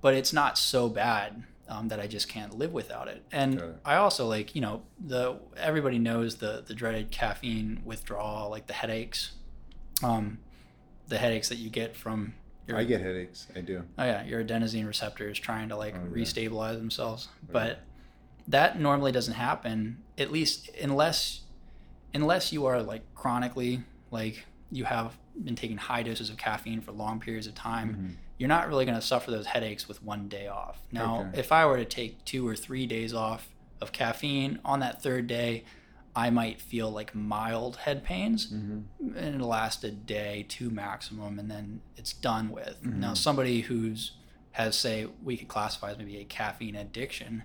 But it's not so bad um, that I just can't live without it. And it. I also like you know the everybody knows the the dreaded caffeine withdrawal, like the headaches, um, the headaches that you get from your I get headaches. I do. oh yeah your adenosine receptors trying to like Oh, yeah. restabilize themselves but that normally doesn't happen at least unless unless you are like chronically like you have been taking high doses of caffeine for long periods of time Mm-hmm. you're not really going to suffer those headaches with one day off now Okay. if i were to take two or three days off of caffeine on that third day i might feel like mild head pains Mm-hmm. and it'll last a day, two maximum, and then it's done with. Mm-hmm. Now, somebody who's has say we could classify as maybe a caffeine addiction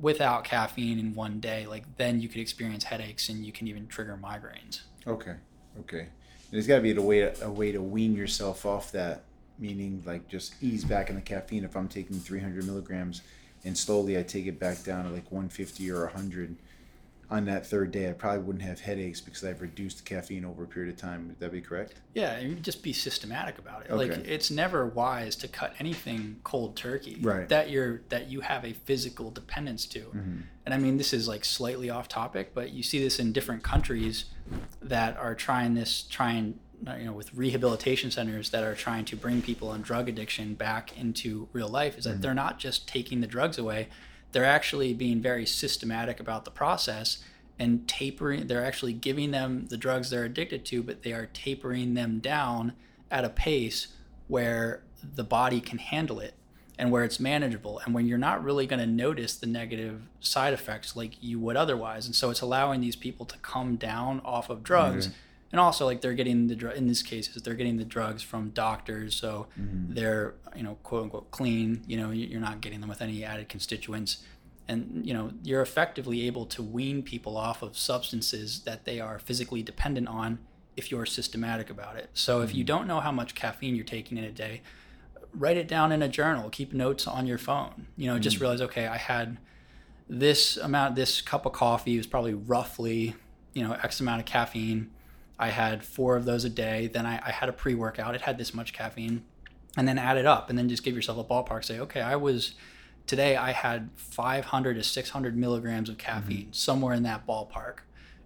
without caffeine in one day, like then you could experience headaches and you can even trigger migraines. Okay. Okay. There's got to be a way a way to wean yourself off that. Meaning, like, just ease back in the caffeine. If I'm taking 300 milligrams, and slowly I take it back down to like 150 or 100, on that third day, I probably wouldn't have headaches because I've reduced the caffeine over a period of time. Would that be correct? Yeah, and you just be systematic about it. Okay. Like it's never wise to cut anything cold turkey. Right. That you're that you have a physical dependence to. And I mean this is like slightly off topic, but you see this in different countries that are trying this trying uh, you know with rehabilitation centers that are trying to bring people on drug addiction back into real life is that they're not just taking the drugs away they're actually being very systematic about the process and tapering they're actually giving them the drugs they're addicted to but they are tapering them down at a pace where the body can handle it and where it's manageable. And when you're not really going to notice the negative side effects like you would otherwise. And so it's allowing these people to come down off of drugs mm-hmm. And also like they're getting the drug in this cases they're getting the drugs from doctors so mm-hmm. they're you know quote unquote clean you know you- you're not getting them with any added constituents. And you know you're effectively able to wean people off of substances that they are physically dependent on if you're systematic about it. So if you mm-hmm. don't know how much caffeine you're taking in a day write it down in a journal. Keep notes on your phone. You know just mm. realize okay i had this amount this cup of coffee was probably roughly you know x amount of caffeine i had four of those a day. Then i, I had a pre-workout. It had this much caffeine. And then add it up and then just give yourself a ballpark. Say okay i was today i had 500 to 600 milligrams of caffeine mm-hmm. somewhere in that ballpark.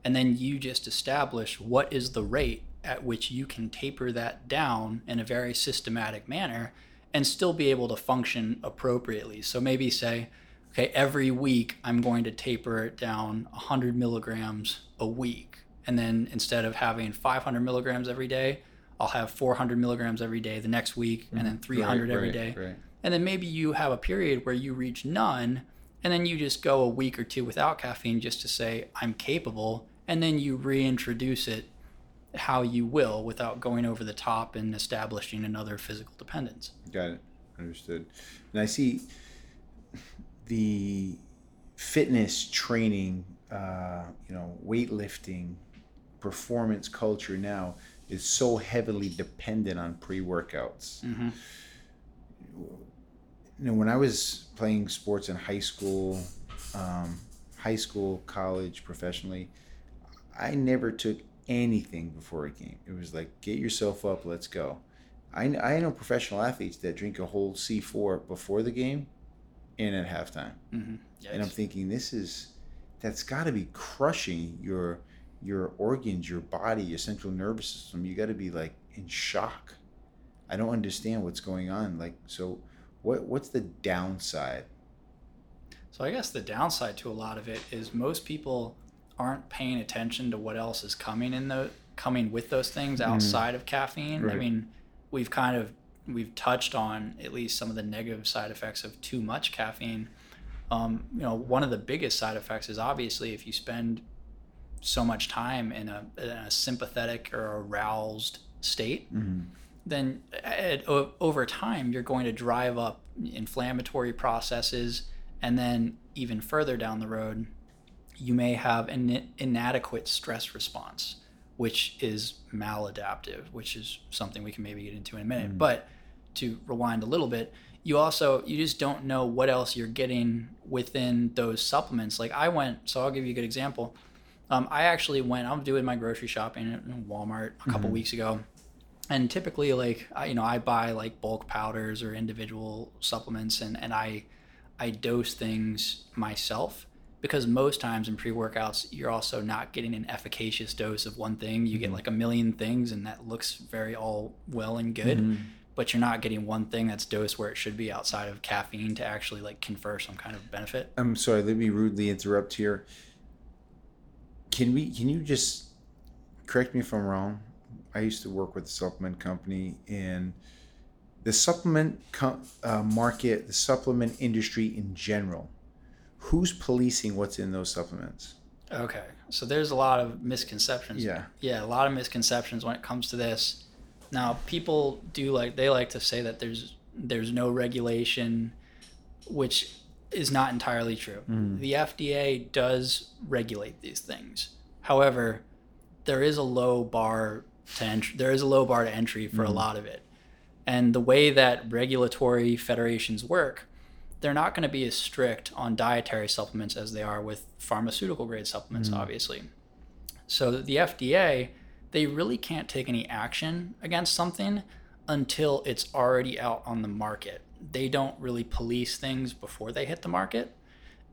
And then you just establish what is the rate at which you can taper that down in a very systematic manner and still be able to function appropriately. So maybe say okay every week i'm going to taper it down 100 milligrams a week and then instead of having 500 milligrams every day i'll have 400 milligrams every day the next week and then 300 every right, day Right. and then maybe you have a period where you reach none and then you just go a week or two without caffeine just to say i'm capable and then you reintroduce it how you will without going over the top and establishing another physical dependence Got it. Understood. And I see the fitness training, uh, you know, weightlifting, performance culture now is so heavily dependent on pre workouts. Mhm. You know, when I was playing sports in high school, um, high school, college, professionally, I never took anything before a game. It was like, get yourself up, let's go. I, I know professional athletes that drink a whole C4 before the game and at halftime. mm-hmm. And I'm thinking, this is, that's got to be crushing your your organs, your body, your central nervous system. You got to be like in shock. I don't understand what's going on. Like, so what what's the downside? So I guess the downside to a lot of it is most people aren't paying attention to what else is coming in the coming with those things outside of caffeine. I mean, we've kind of we've touched on at least some of the negative side effects of too much caffeine. Um, you know, one of the biggest side effects is obviously if you spend so much time in a, in a sympathetic or aroused state, mm-hmm. then at, o- over time you're going to drive up inflammatory processes and then even further down the road you may have an inadequate stress response which is maladaptive which is something we can maybe get into in a minute. Mm-hmm. But to rewind a little bit you also you just don't know what else you're getting within those supplements. Like i went so i'll give you a good example um, i actually went i'm doing my grocery shopping at walmart a couple mm-hmm. weeks ago. And typically like I, you know i buy like bulk powders or individual supplements and, and i i dose things myself because most times in pre-workouts you're also not getting an efficacious dose of one thing. You get mm-hmm. like a million things and that looks very all well and good mm-hmm. but you're not getting one thing that's dosed where it should be outside of caffeine to actually like confer some kind of benefit. I'm sorry, let me rudely interrupt here. Can we can you just correct me if I'm wrong? I used to work with a supplement company and the supplement com- uh, market, the supplement industry in general. Who's policing what's in those supplements? Okay, so there's a lot of misconceptions. Yeah. yeah, a lot of misconceptions when it comes to this. Now, people do like they like to say that there's there's no regulation, which is not entirely true. Mm. The FDA does regulate these things. However, there is a low bar to entry. There is a low bar to entry for a mm. lot of it, and the way that regulatory federations work they're not going to be as strict on dietary supplements as they are with pharmaceutical grade supplements, mm. obviously. So the FDA, they really can't take any action against something until it's already out on the market. They don't really police things before they hit the market.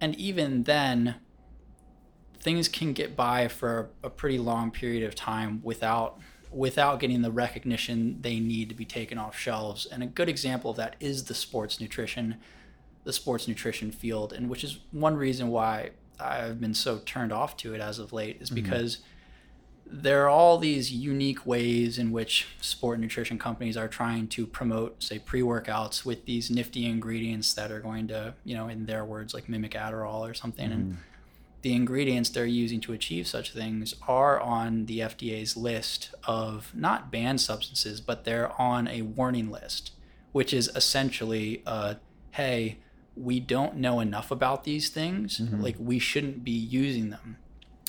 And even then, things can get by for a pretty long period of time without without getting the recognition they need to be taken off shelves. And a good example of that is the sports nutrition the sports nutrition field, and which is one reason why I've been so turned off to it as of late, is mm-hmm. because there are all these unique ways in which sport nutrition companies are trying to promote, say, pre workouts with these nifty ingredients that are going to, you know, in their words, like mimic Adderall or something. And the ingredients they're using to achieve such things are on the FDA's list of not banned substances, but they're on a warning list, which is essentially, uh, hey, we don't know enough about these things. Like, we shouldn't be using them.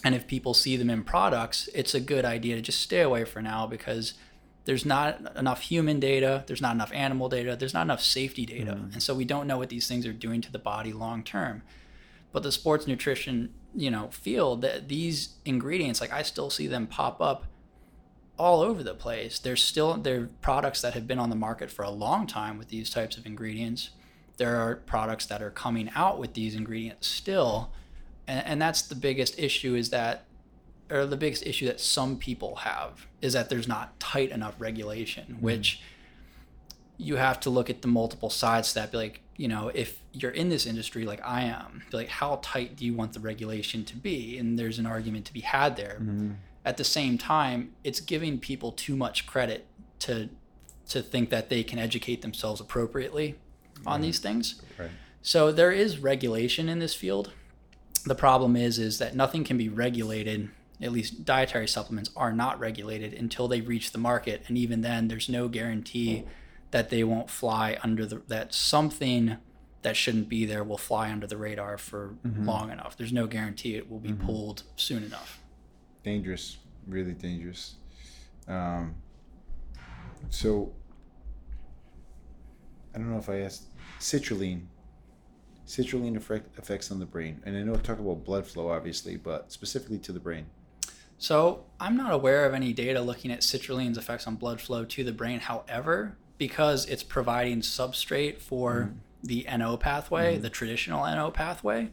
And if people see them in products, it's a good idea to just stay away for now because there's not enough human data, there's not enough animal data, there's not enough safety data. Mm-hmm. And so we don't know what these things are doing to the body long term. But the sports nutrition, you know, field, that these ingredients, like I still see them pop up all over the place. There's still there are products that have been on the market for a long time with these types of ingredients. There are products that are coming out with these ingredients still, and, and that's the biggest issue is that, or the biggest issue that some people have is that there's not tight enough regulation, mm-hmm. which you have to look at the multiple sides to that. Be like, you know, if you're in this industry like I am, be like, how tight do you want the regulation to be? And there's an argument to be had there. Mm-hmm. At the same time, it's giving people too much credit to to think that they can educate themselves appropriately. on these things. Right. So there is regulation in this field. The problem is is that nothing can be regulated. At least dietary supplements are not regulated until they reach the market, and even then, there's no guarantee that they won't fly under the that something that shouldn't be there will fly under the radar for long enough. There's no guarantee it will be pulled soon enough. dangerous, really dangerous. Um, so, I don't know if I asked citrulline. Citrulline effect, effects on the brain, and I know I talked about blood flow, obviously, but specifically to the brain. So I'm not aware of any data looking at citrulline's effects on blood flow to the brain. However, because it's providing substrate for mm-hmm. the NO pathway, mm-hmm. the traditional NO pathway,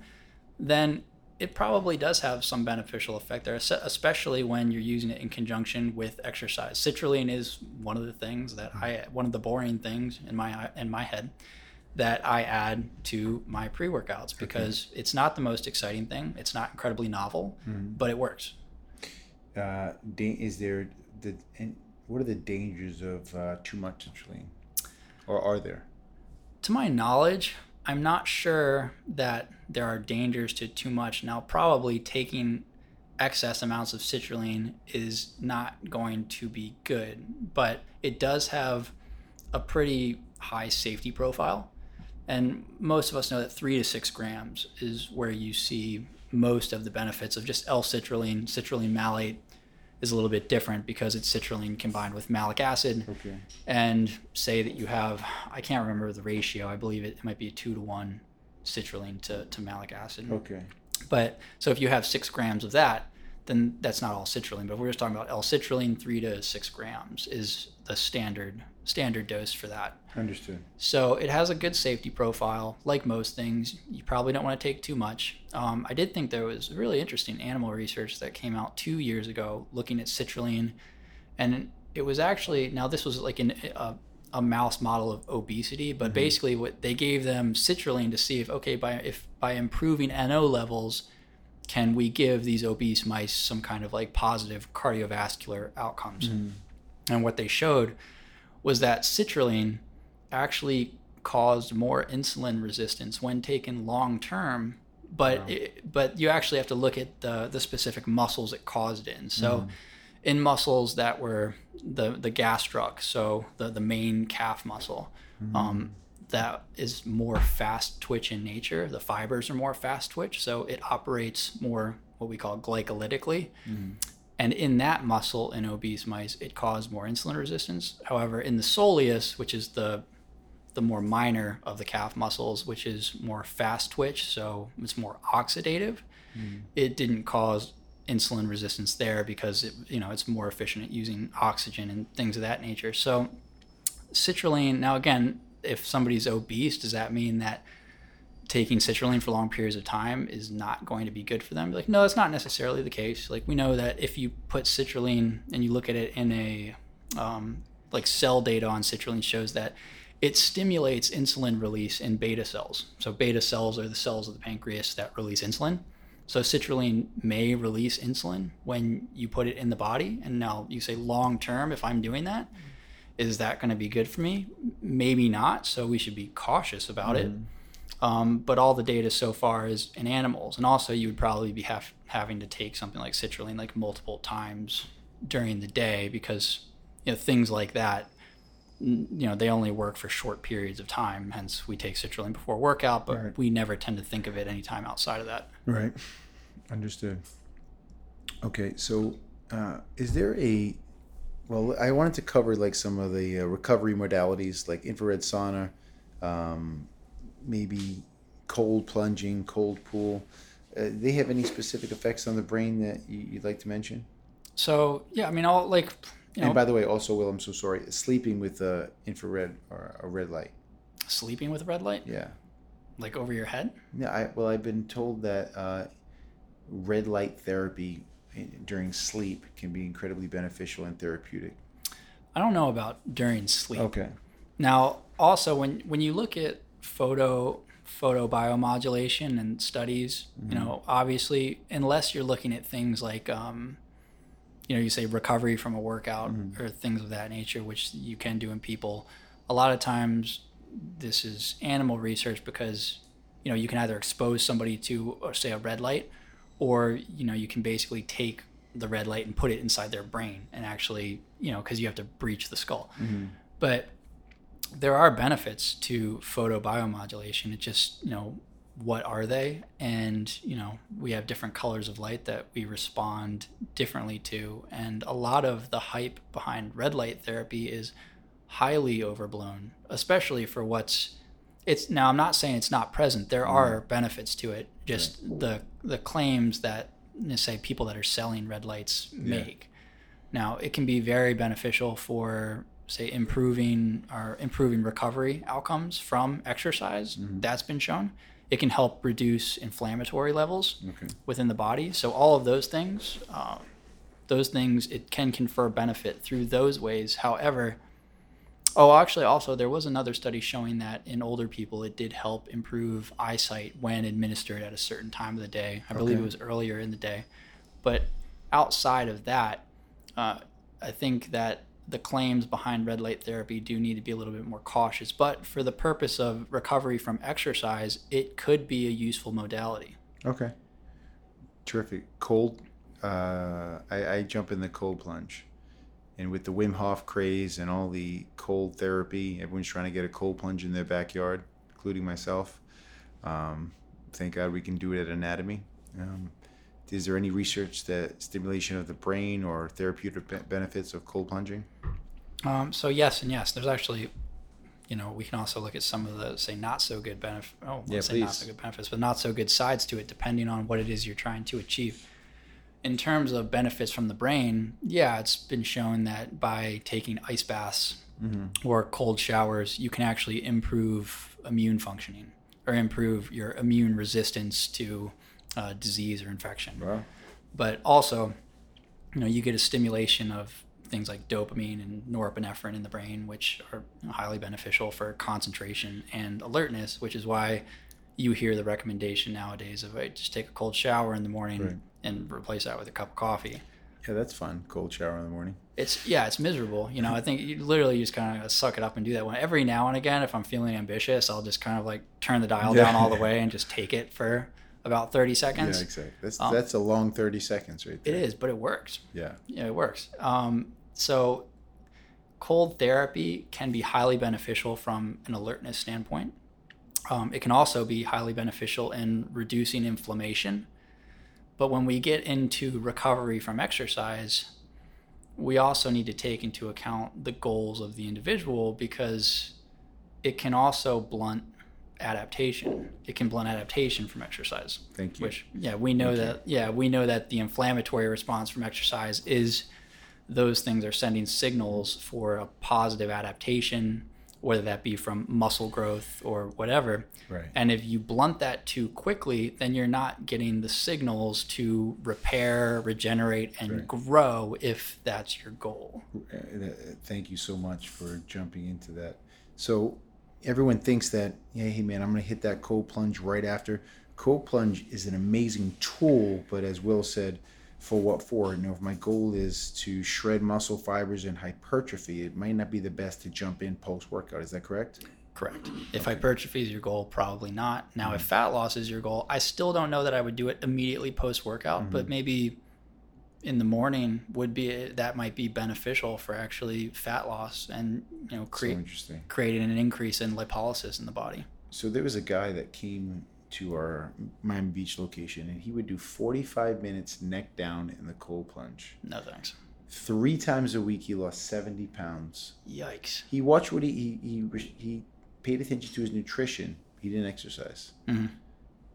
then it probably does have some beneficial effect there, especially when you're using it in conjunction with exercise. Citrulline is one of the things that mm-hmm. I, one of the boring things in my in my head that I add to my pre workouts because it's not the most exciting thing. It's not incredibly novel, but it works. Uh, is there the and what are the dangers of uh, too much citrulline, or are there? to my knowledge, I'm not sure that there are dangers to too much. Now, probably taking excess amounts of citrulline is not going to be good, but it does have a pretty high safety profile. And most of us know that three to six grams is where you see most of the benefits of just L-citrulline. Citrulline malate is a little bit different because it's citrulline combined with malic acid Okay. and say that you have I can't remember the ratio. I believe it, it might be a two to one citrulline to, to malic acid. Okay. But so if you have six grams of that, then that's not all citrulline. But if we're just talking about L-citrulline, three to six grams is the standard standard dose for that. Understood. So it has a good safety profile. Like most things, you probably don't want to take too much. Um, I did think there was really interesting animal research that came out two years ago looking at citrulline, and it was actually now this was like in a, a mouse model of obesity, but basically what they gave them citrulline to see if okay by if by improving NO levels, can we give these obese mice some kind of like positive cardiovascular outcomes? And what they showed was that citrulline actually caused more insulin resistance when taken long term but it, but you actually have to look at the the specific muscles it caused in. So mm-hmm. in muscles that were the the gastroc so the the main calf muscle mm-hmm. um, that is more fast twitch in nature the fibers are more fast twitch so it operates more what we call glycolytically mm-hmm. And in that muscle in obese mice, it caused more insulin resistance. However, in the soleus, which is the the more minor of the calf muscles, which is more fast twitch, so it's more oxidative, hmm. it didn't cause insulin resistance there because it, you know it's more efficient at using oxygen and things of that nature. So citrulline. Now again, if somebody's obese, does that mean that taking citrulline for long periods of time is not going to be good for them. Like, no, it's not necessarily the case. Like, we know that if you put citrulline and you look at it in a, um, like, cell data on citrulline shows that it stimulates insulin release in beta cells. So, beta cells are the cells of the pancreas that release insulin. So, citrulline may release insulin when you put it in the body. And now you say, long term, if I'm doing that, is that going to be good for me? Maybe not. So, we should be cautious about it. Um, but all the data so far is in animals, and also you would probably be have, having to take something like citrulline like multiple times during the day because you know things like that. You know they only work for short periods of time. Hence, we take citrulline before workout, but Right. we never tend to think of it any time outside of that. Right. Understood. Okay, so uh, is there a well? I wanted to cover like some of the uh, recovery modalities, like infrared sauna, um, maybe cold plunging, cold pool. Uh, they have any specific effects on the brain that you, you'd like to mention? So yeah, I mean, all like you know, and by the way, also, Will, I'm so sorry. Sleeping with uh, infrared or a red light. sleeping with a red light, Yeah. like over your head. Yeah. I, well, I've been told that uh, red light therapy during sleep can be incredibly beneficial and therapeutic. I don't know about during sleep. Okay. Now, also when when you look at photo photo biomodulation and studies, you mm-hmm. know, obviously, unless you're looking at things like, um, you know, you say recovery from a workout mm-hmm. or things of that nature, which you can do in people. A lot of times, this is animal research because you know you can either expose somebody to or say a red light or you know you can basically take the red light and put it inside their brain and actually you know because you have to breach the skull. Mm-hmm. But there are benefits to photobiomodulation it just you know what are they? And you know we have different colors of light that we respond differently to. And a lot of the hype behind red light therapy is highly overblown especially for what's it's now i'm not saying it's not present. There mm-hmm. are benefits to it. Just the the claims that say people that are selling red lights make. Now it can be very beneficial for say improving or improving recovery outcomes from exercise that's been shown. It can help reduce inflammatory levels Okay. within the body. So all of those things uh, those things it can confer benefit through those ways. However oh actually also there was another study showing that in older people it did help improve eyesight when administered at a certain time of the day. I believe it was earlier in the day. But outside of that uh, i think that the claims behind red light therapy do need to be a little bit more cautious but for the purpose of recovery from exercise it could be a useful modality Okay. Terrific. Cold. Uh, I, I jump in the cold plunge, and with the Wim Hof craze and all the cold therapy, everyone's trying to get a cold plunge in their backyard, including myself. Um, thank God we can do it at Anatomy. Um, is there any research that stimulation of the brain or therapeutic be- benefits of cold plunging? Um, so yes and yes. There's actually, you know, we can also look at some of the say not so good benefit. Oh, Yeah, say not so good benefits, but not so good sides to it, depending on what it is you're trying to achieve. In terms of benefits from the brain, yeah, it's been shown that by taking ice baths or cold showers, you can actually improve immune functioning or improve your immune resistance to uh, disease or infection Wow. but also you know you get a stimulation of things like dopamine and norepinephrine in the brain which are highly beneficial for concentration and alertness which is why you hear the recommendation nowadays of hey, just take a cold shower in the morning Right. and replace that with a cup of coffee Yeah, that's fun. Cold shower in the morning. it's yeah it's miserable you know i think you literally just kind of suck it up and do that one every now and again if i'm feeling ambitious i'll just kind of like turn the dial Yeah. down all the way and just take it for about 30 seconds. Yeah, exactly. That's Um, that's a long thirty seconds right it there. is but it works Yeah. yeah, it works. Um, so, cold therapy can be highly beneficial from an alertness standpoint. Um, it can also be highly beneficial in reducing inflammation. But when we get into recovery from exercise, we also need to take into account the goals of the individual because it can also blunt adaptation. It can blunt adaptation from exercise. Thank you. Which yeah, we know Thank you. that yeah, we know that the inflammatory response from exercise is those things are sending signals for a positive adaptation, whether that be from muscle growth or whatever. Right. And if you blunt that too quickly, then you're not getting the signals to repair, regenerate, and Right. grow if that's your goal. Thank you so much for jumping into that. So everyone thinks that, yeah, hey man, I'm gonna hit that cold plunge right after. Cold plunge is an amazing tool, but as Will said, for what for? You know, if my goal is to shred muscle fibers and hypertrophy, it might not be the best to jump in post workout. Is that correct? Correct. If hypertrophy is your goal, probably not. Now, if mm-hmm. fat loss is your goal, I still don't know that I would do it immediately post workout, but mm-hmm. maybe in the morning would be that might be beneficial for actually fat loss and you know So create interesting. creating an increase in lipolysis in the body. So there was a guy that came to our Miami Beach location, and he would do 45 minutes neck down in the cold plunge. No thanks. Three times a week, he lost 70 pounds. Yikes. He watched what he he he, he paid attention to his nutrition. He didn't exercise. Mhm.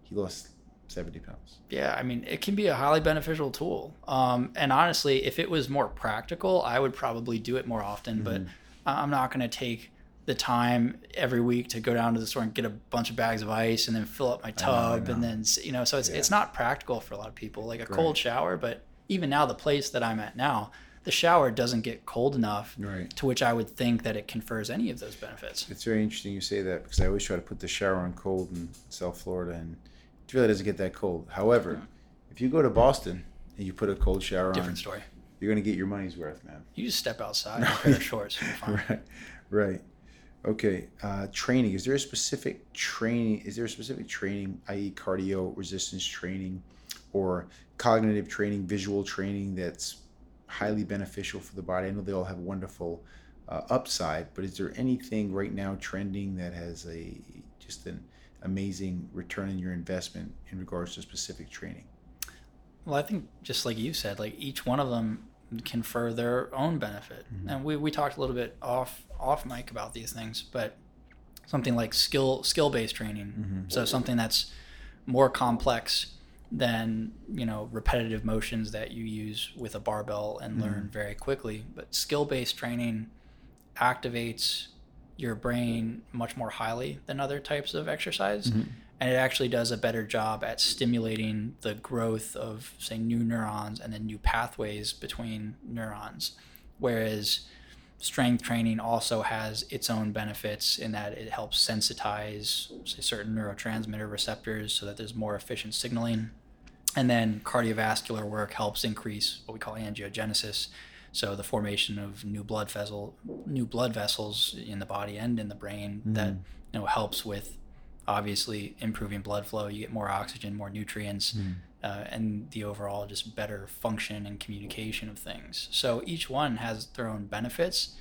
He lost 70 pounds. Yeah, I mean, it can be a highly beneficial tool. Um, and honestly, if it was more practical, I would probably do it more often. But I- I'm not going to take the time every week to go down to the store and get a bunch of bags of ice and then fill up my I tub and know. then you know. So it's Yeah. it's not practical for a lot of people. Like a Right. cold shower, but even now, the place that I'm at now, the shower doesn't get cold enough Right. to which I would think that it confers any of those benefits. It's very interesting you say that because I always try to put the shower on cold in South Florida, and it really doesn't get that cold. However, if you go to Boston and you put a cold shower Different on, story. you're gonna get your money's worth, man. You just step outside in a pair of shorts. Right, right. Okay, uh, training. Is there a specific training? Is there a specific training, i.e., cardio resistance training, or cognitive training, visual training that's highly beneficial for the body? I know they all have wonderful uh, upside, but is there anything right now trending that has a just an amazing return in your investment in regards to specific training? Well, I think just like you said, like each one of them confer their own benefit, mm-hmm. and we, we talked a little bit off off mic about these things, but something like skill skill based training, mm-hmm. so something that's more complex than you know repetitive motions that you use with a barbell and mm-hmm. learn very quickly. But skill based training activates your brain much more highly than other types of exercise. Mm-hmm. And it actually does a better job at stimulating the growth of, say, new neurons and then new pathways between neurons. Whereas strength training also has its own benefits in that it helps sensitize say, certain neurotransmitter receptors so that there's more efficient signaling. And then cardiovascular work helps increase what we call angiogenesis, so the formation of new blood vessel, new blood vessels in the body and in the brain mm-hmm. that you know helps with obviously improving blood flow. You get more oxygen, more nutrients, mm. uh, and the overall just better function and communication of things. So each one has their own benefits.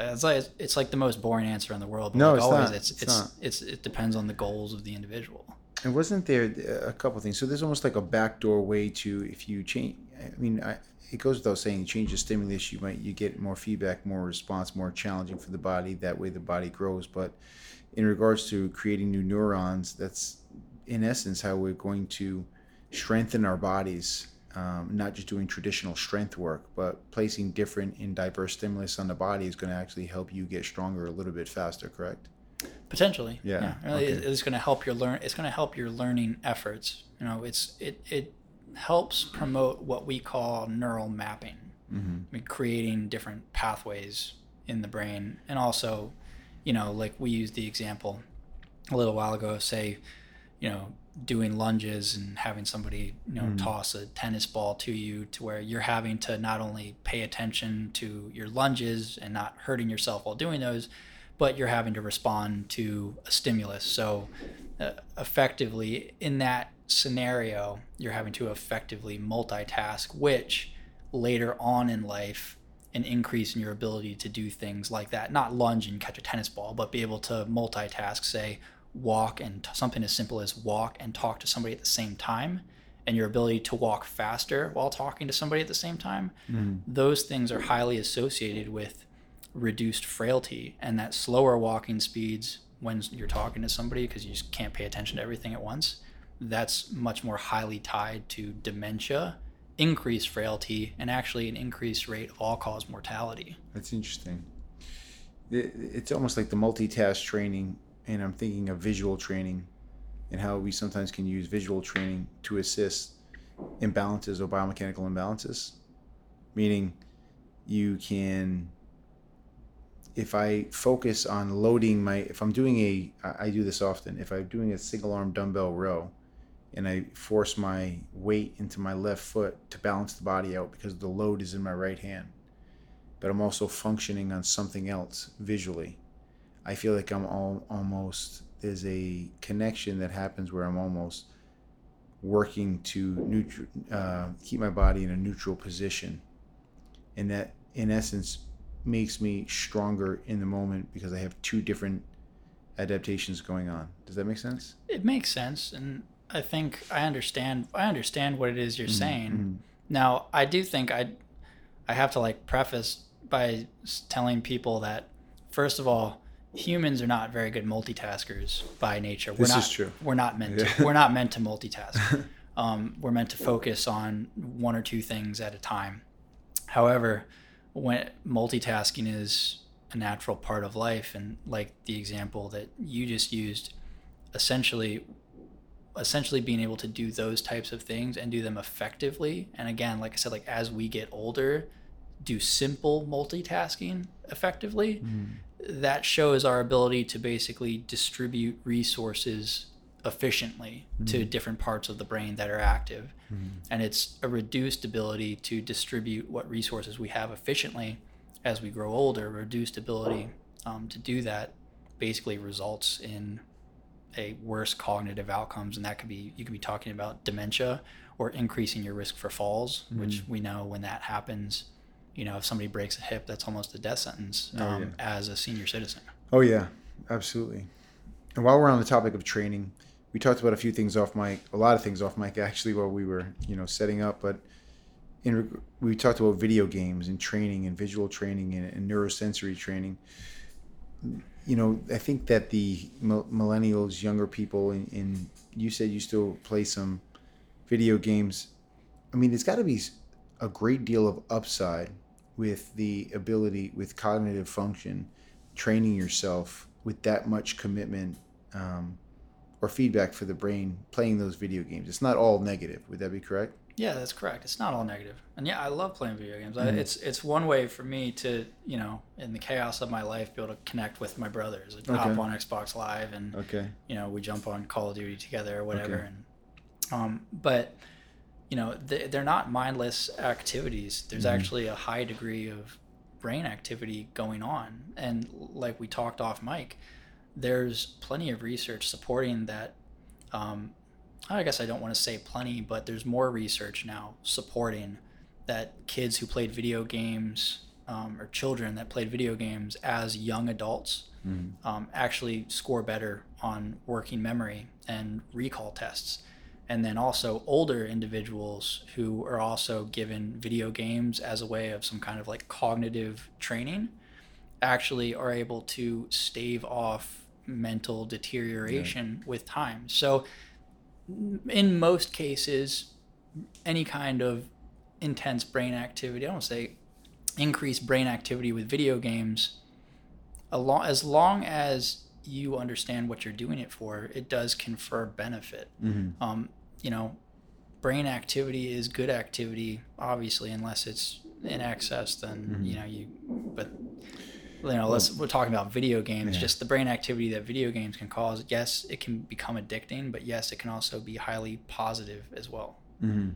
Uh, it's like it's like the most boring answer in the world. But no, like it's always, not. It's it's, it's, not. it's it depends on the goals of the individual. And wasn't there a couple things? So there's almost like a backdoor way to if you change. I mean, I, it goes without saying, change the stimulus, you might you get more feedback, more response, more challenging for the body. That way, the body grows. But in regards to creating new neurons, that's in essence how we're going to strengthen our bodies. Um, not just doing traditional strength work, but placing different and diverse stimulus on the body is going to actually help you get stronger a little bit faster. Correct? Potentially, yeah. yeah. Okay. it's going to help your learn. It's going to help your learning efforts. You know, it's it it helps promote what we call neural mapping, mm-hmm. I mean, creating different pathways in the brain, and also, you know, like we used the example a little while ago, say, you know, doing lunges and having somebody, you know, mm-hmm. toss a tennis ball to you to where you're having to not only pay attention to your lunges and not hurting yourself while doing those, but you're having to respond to a stimulus. So, effectively, in that scenario, you're having to effectively multitask, which later on in life, an increase in your ability to do things like that, not lunge and catch a tennis ball, but be able to multitask, say, walk and t- something as simple as walk and talk to somebody at the same time and your ability to walk faster while talking to somebody at the same time mm. those things are highly associated with reduced frailty and that slower walking speeds when you're talking to somebody because you just can't pay attention to everything at once that's much more highly tied to dementia, increased frailty, and actually an increased rate of all cause mortality. That's interesting. It's almost like the multitask training, and I'm thinking of visual training and how we sometimes can use visual training to assist imbalances or biomechanical imbalances. Meaning, you can if I focus on loading my, if I'm doing a, I do this often, if I'm doing a single arm dumbbell row, and I force my weight into my left foot to balance the body out because the load is in my right hand. But I'm also functioning on something else visually. I feel like I'm all, almost, there's a connection that happens where I'm almost working to neutral, uh, keep my body in a neutral position. And that, in essence, makes me stronger in the moment because I have two different adaptations going on. Does that make sense? It makes sense. And I think I understand. I understand what it is you're mm-hmm. saying. Mm-hmm. Now, I do think I, I have to like preface by telling people that first of all, humans are not very good multitaskers by nature. We're this not, is true. We're not meant yeah. to. We're not meant to multitask. um, we're meant to focus on one or two things at a time. However, when multitasking is a natural part of life, and like the example that you just used, essentially essentially being able to do those types of things and do them effectively. And again, like I said, like as we get older, do simple multitasking effectively. Mm. That shows our ability to basically distribute resources efficiently mm. to different parts of the brain that are active. Mm. And it's a reduced ability to distribute what resources we have efficiently as we grow older, reduced ability um, to do that basically results in a worse cognitive outcomes, and that could be you could be talking about dementia or increasing your risk for falls, which we know when that happens, you know, if somebody breaks a hip, that's almost a death sentence Oh, um, yeah. as a senior citizen. Oh yeah, absolutely. And while we're on the topic of training, we talked about a few things off mic, a lot of things off mic actually while we were, you know, setting up. But in we talked about video games and training and visual training and, and neurosensory training. You know, I think that the millennials, younger people, and, you said you still play some video games. I mean, there's got to be a great deal of upside with the ability, with cognitive function, training yourself with that much commitment um, or feedback for the brain playing those video games. It's not all negative. Would that be correct? Yeah, that's correct. It's not all negative. and yeah, I love playing video games. Mhm. I, it's it's one way for me to you know in the chaos of my life be able to connect with my brothers. I hop on Xbox Live and Okay. you know we jump on Call of Duty together or whatever. Okay. And um, but you know they, they're not mindless activities. There's Mhm. actually a high degree of brain activity going on, and like we talked off mic, there's plenty of research supporting that. Um, I guess I don't want to say plenty, but there's more research now supporting that kids who played video games um, or children that played video games as young adults Mhm. um, actually score better on working memory and recall tests. And then also older individuals who are also given video games as a way of some kind of like cognitive training actually are able to stave off mental deterioration with time. So, in most cases, any kind of intense brain activity, I don't say increased brain activity with video games, as long as you understand what you're doing it for, it does confer benefit. Mhm. Um, you know, brain activity is good activity, obviously, unless it's in excess. Then Mhm. you know you, but you know, let's we're talking about video games. Yeah. Just the brain activity that video games can cause. Yes, it can become addicting, but yes, it can also be highly positive as well. Mhm.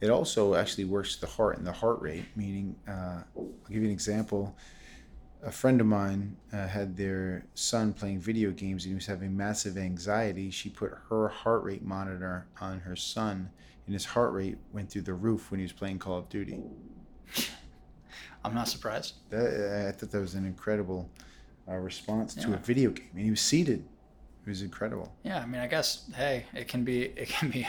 It also actually works the heart and the heart rate, meaning, uh, I'll give you an example. A friend of mine uh, had their son playing video games and he was having massive anxiety. She put her heart rate monitor on her son, and his heart rate went through the roof when he was playing Call of Duty. I'm not surprised. That, I thought that was an incredible uh, response to a video game, and he was seated. It was incredible. Yeah, I mean, I guess hey, it can be it can be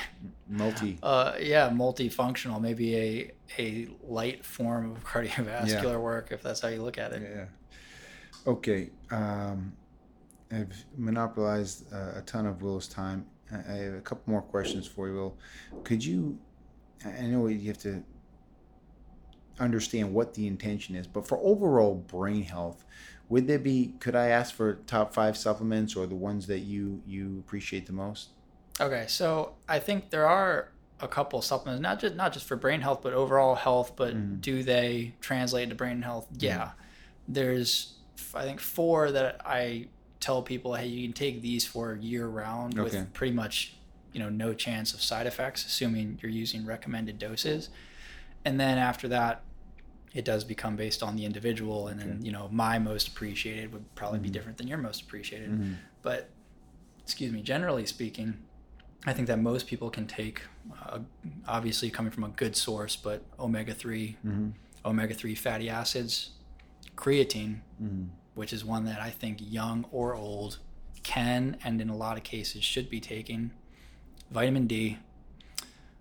Multi. uh yeah multifunctional, maybe a a light form of cardiovascular Yeah. work if that's how you look at it. Yeah. Okay. Um, I've monopolized uh, a ton of Will's time. I have a couple more questions for you, Will. Could you? I know you have to understand what the intention is, but for overall brain health, would there be? Could I ask for top five supplements or the ones that you you appreciate the most? Okay, so I think there are a couple supplements, not just not just for brain health, but overall health. But Mhm. do they translate to brain health? Yeah, there's I think four that I tell people, hey, you can take these for year round Okay. with pretty much you know no chance of side effects, assuming you're using recommended doses. And then after that, it does become based on the individual, and then Okay. you know my most appreciated would probably be Mhm. different than your most appreciated Mm-hmm. but excuse me generally speaking i think that most people can take uh, obviously coming from a good source but omega-3 Mm-hmm. omega-3 fatty acids creatine Mm-hmm. which is one that i think young or old can and in a lot of cases should be taking vitamin d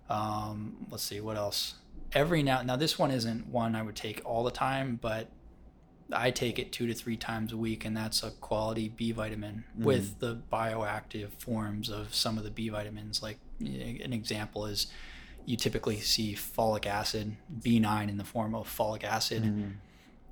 um, let's see what else every now now this one isn't one i would take all the time but I take it two to three times a week, and that's a quality B vitamin Mhm. with the bioactive forms of some of the B vitamins. Like an example is you typically see folic acid, B9 in the form of folic acid. Mm-hmm.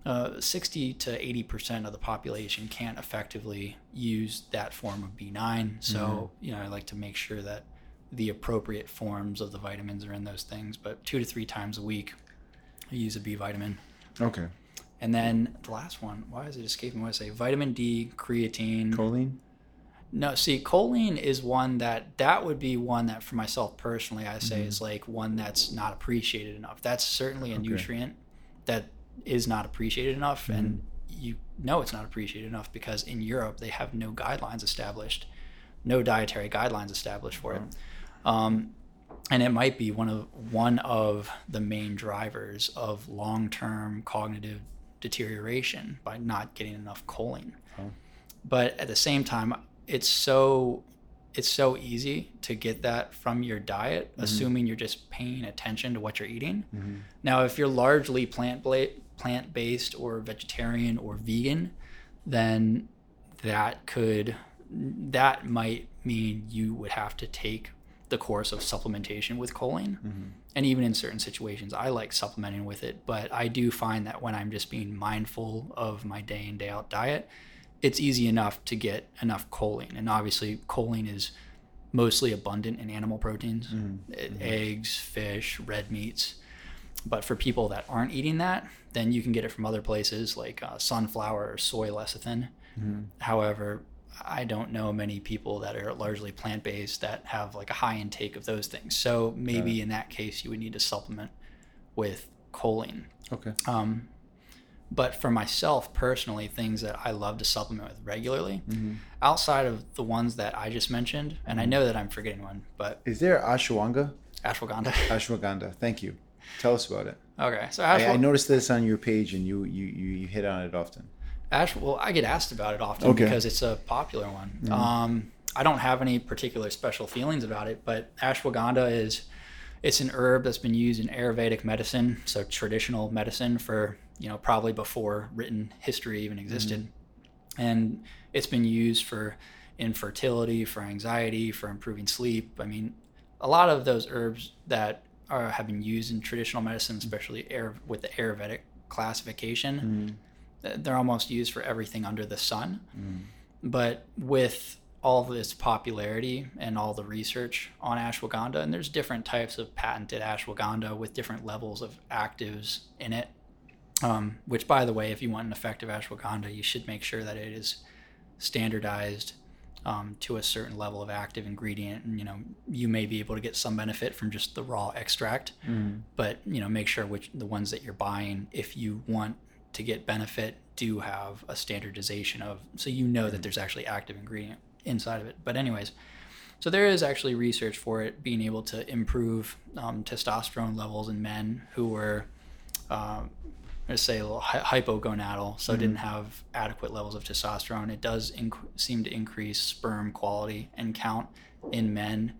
Uh, 60 to 80% of the population can't effectively use that form of B9. So, you know, I like to make sure that the appropriate forms of the vitamins are in those things. But two to three times a week, I use a B vitamin. Okay. And then the last one, why is it escaping me? What I say? Vitamin D, creatine. Choline. no, see, choline is one that that would be one that for myself personally, I say Mhm. is like one that's not appreciated enough. That's certainly a Okay. nutrient that is not appreciated enough, and you know it's not appreciated enough because in Europe they have no guidelines established, no dietary guidelines established for it. Um, and it might be one of one of the main drivers of long-term cognitive deterioration by not getting enough choline. But at the same time, it's so it's so easy to get that from your diet, assuming you're just paying attention to what you're eating. Now, if you're largely plant plant based or vegetarian or vegan, then that could that might mean you would have to take the course of supplementation with choline. Mm-hmm. And even in certain situations, I like supplementing with it, but I do find that when I'm just being mindful of my day in day out diet, it's easy enough to get enough choline. And obviously, choline is mostly abundant in animal proteins, mm-hmm. e- mm-hmm. eggs, fish, red meats. But for people that aren't eating that, then you can get it from other places like uh, sunflower or soy lecithin. However, I don't know many people that are largely plant based that have like a high intake of those things. So maybe in that case, you would need to supplement with choline. Okay. Um, but for myself personally, things that I love to supplement with regularly, outside of the ones that I just mentioned, and I know that I'm forgetting one, but Is there ashwagandha? ashwagandha. Ashwagandha. Thank you. Tell us about it. okay, so I, I noticed this on your page, and you you, you hit on it often. Ash, well, I get asked about it often Okay. because it's a popular one. Mm-hmm. Um, I don't have any particular special feelings about it, but ashwagandha is it's an herb that's been used in Ayurvedic medicine, so traditional medicine for you know probably before written history even existed, mm-hmm. and it's been used for infertility, for anxiety, for improving sleep. I mean, a lot of those herbs that are have been used in traditional medicine, mm-hmm. especially Ayur, with the Ayurvedic classification they're almost used for everything under the sun. But with all this popularity and all the research on ashwagandha, and there's different types of patented ashwagandha with different levels of actives in it. Um, which, by the way, if you want an effective ashwagandha, you should make sure that it is standardized um, to a certain level of active ingredient. And you know, you may be able to get some benefit from just the raw extract, but you know, make sure which the ones that you're buying, if you want to get benefit, do have a standardization of, so you know that there's actually active ingredient inside of it. But anyways, so there is actually research for it being able to improve um, testosterone levels in men who were, um, let's say, a little hy- hypogonadal, so didn't have adequate levels of testosterone. It does inc- seem to increase sperm quality and count in men.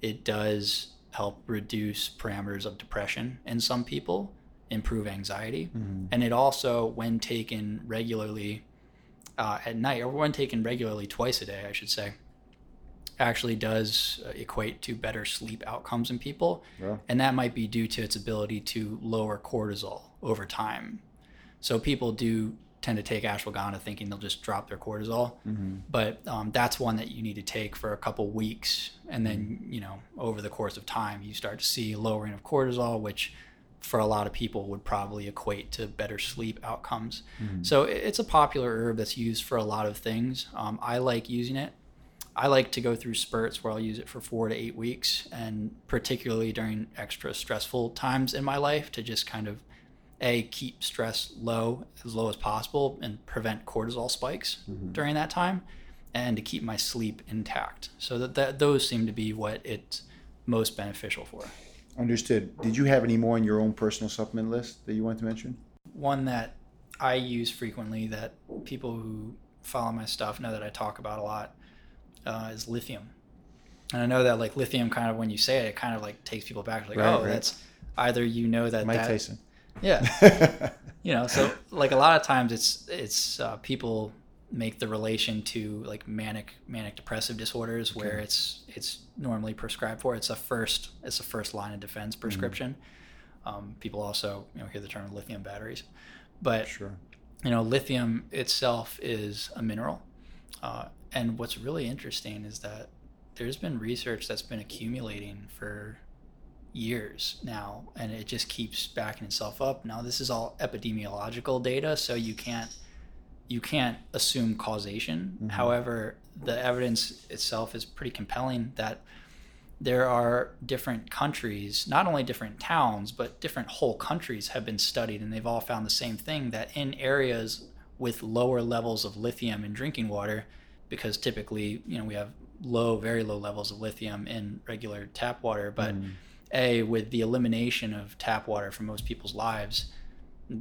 It does help reduce parameters of depression in some people, improve anxiety, and it also, when taken regularly uh, at night, or when taken regularly twice a day, I should say, actually does uh, equate to better sleep outcomes in people. Wow. And that might be due to its ability to lower cortisol over time. So people do tend to take ashwagandha thinking they'll just drop their cortisol, but um, that's one that you need to take for a couple weeks, and then you know over the course of time you start to see lowering of cortisol, which for a lot of people would probably equate to better sleep outcomes. So it's a popular herb that's used for a lot of things. Um, I like using it. I like to go through spurts where I'll use it for four to eight weeks, and particularly during extra stressful times in my life to just kind of a keep stress low as low as possible and prevent cortisol spikes during that time, and to keep my sleep intact. So that, that those seem to be what it's most beneficial for. Understood. Did you have any more on your own personal supplement list that you want to mention? one that I use frequently that people who follow my stuff know that I talk about a lot uh, is lithium. And I know that like lithium kind of when you say it, it kind of like takes people back like, Right, oh, right. that's either you know that Mike that, Tyson. yeah, you know, so like a lot of times it's it's uh, people make the relation to like manic manic depressive disorders where it's it's normally prescribed for. It's a first it's a first line of defense prescription. Um, people also you know hear the term lithium batteries, but Sure. you know, lithium itself is a mineral. Uh, and what's really interesting is that there's been research that's been accumulating for years now, and it just keeps backing itself up. Now, this is all epidemiological data, so you can't you can't assume causation. However, the evidence itself is pretty compelling that there are different countries, not only different towns, but different whole countries have been studied, and they've all found the same thing that in areas with lower levels of lithium in drinking water because typically, you know, we have low, very low levels of lithium in regular tap water. But mm. A, with the elimination of tap water from most people's lives,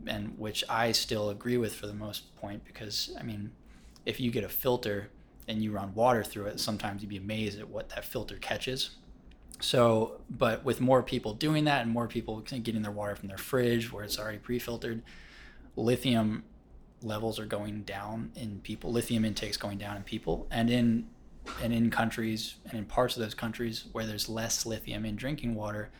and which I still agree with for the most point, because I mean, if you get a filter and you run water through it, sometimes you'd be amazed at what that filter catches. So, but with more people doing that and more people getting their water from their fridge where it's already pre-filtered, lithium levels are going down in people. Lithium intakes going down in people, and in and in countries and in parts of those countries where there's less lithium in drinking water,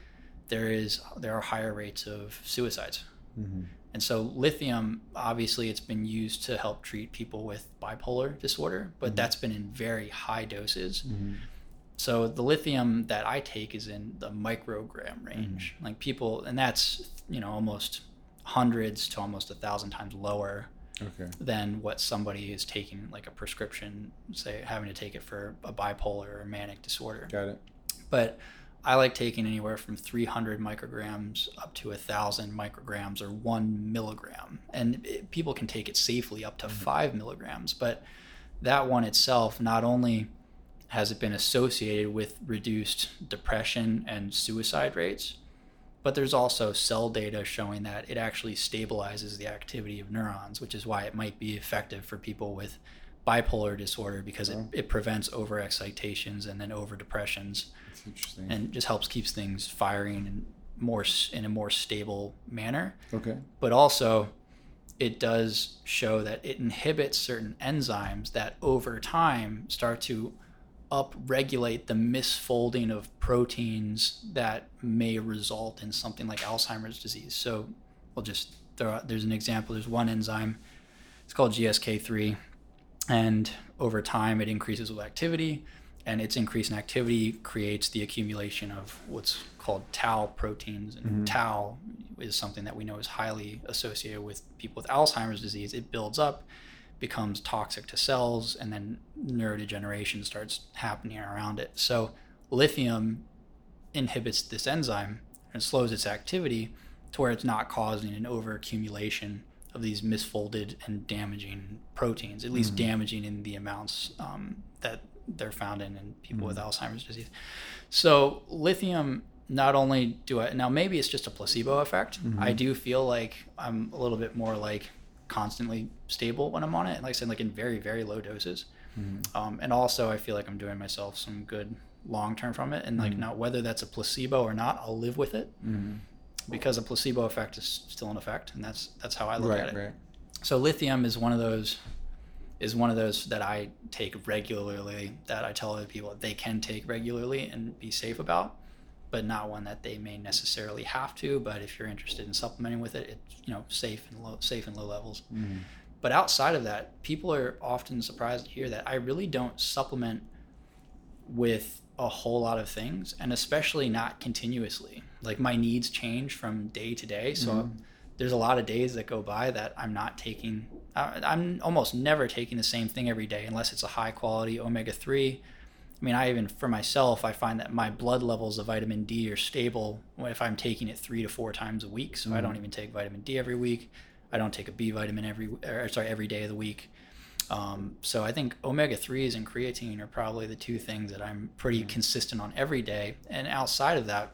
there is there are higher rates of suicides. Mm-hmm. And so lithium, obviously, it's been used to help treat people with bipolar disorder, but mm-hmm. that's been in very high doses. Mm-hmm. So the lithium that I take is in the microgram range. Mm-hmm. Like people, and that's you know almost hundreds to almost a thousand times lower okay. than what somebody is taking like a prescription, say having to take it for a bipolar or manic disorder. Got it. But I like taking anywhere from 300 micrograms up to thousand micrograms or one milligram, and it, people can take it safely up to mm-hmm. five milligrams. But that one itself, not only has it been associated with reduced depression and suicide rates, but there's also cell data showing that it actually stabilizes the activity of neurons, which is why it might be effective for people with bipolar disorder because oh. it, it prevents overexcitations and then over depressions. And just helps keeps things firing and more in a more stable manner. Okay. But also it does show that it inhibits certain enzymes that over time start to upregulate the misfolding of proteins that may result in something like Alzheimer's disease. So we'll just throw out, there's an example. There's one enzyme, it's called GSK3, and over time it increases with activity, and its increase in activity creates the accumulation of what's called tau proteins. And mm-hmm. tau is something that we know is highly associated with people with Alzheimer's disease. It builds up becomes toxic to cells and then neurodegeneration starts happening around it. So lithium inhibits this enzyme and slows its activity to where it's not causing an overaccumulation of these misfolded and damaging proteins, at least mm-hmm. damaging in the amounts um, that they're found in in people mm-hmm. with Alzheimer's disease. So lithium not only do I now maybe it's just a placebo effect. Mm-hmm. I do feel like I'm a little bit more like constantly stable when I'm on it. Like I said, like in very, very low doses. Mm-hmm. Um, and also, I feel like I'm doing myself some good long term from it. And like, mm-hmm. now whether that's a placebo or not, I'll live with it mm-hmm. because a placebo effect is still an effect, and that's that's how I look right, at it. Right. So lithium is one of those is one of those that I take regularly. That I tell other people they can take regularly and be safe about but not one that they may necessarily have to. But if you're interested in supplementing with it, it's you know safe and low, safe and low levels. Mm-hmm. But outside of that, people are often surprised to hear that I really don't supplement with a whole lot of things, and especially not continuously. Like my needs change from day to day, so. Mm-hmm. There's a lot of days that go by that I'm not taking. I'm almost never taking the same thing every day unless it's a high quality omega three I mean, I even for myself, I find that my blood levels of vitamin D are stable if I'm taking it three to four times a week. So mm-hmm. I don't even take vitamin D every week. I don't take a B vitamin every, or sorry, every day of the week. Um, so I think omega threes and creatine are probably the two things that I'm pretty mm-hmm. consistent on every day. And outside of that,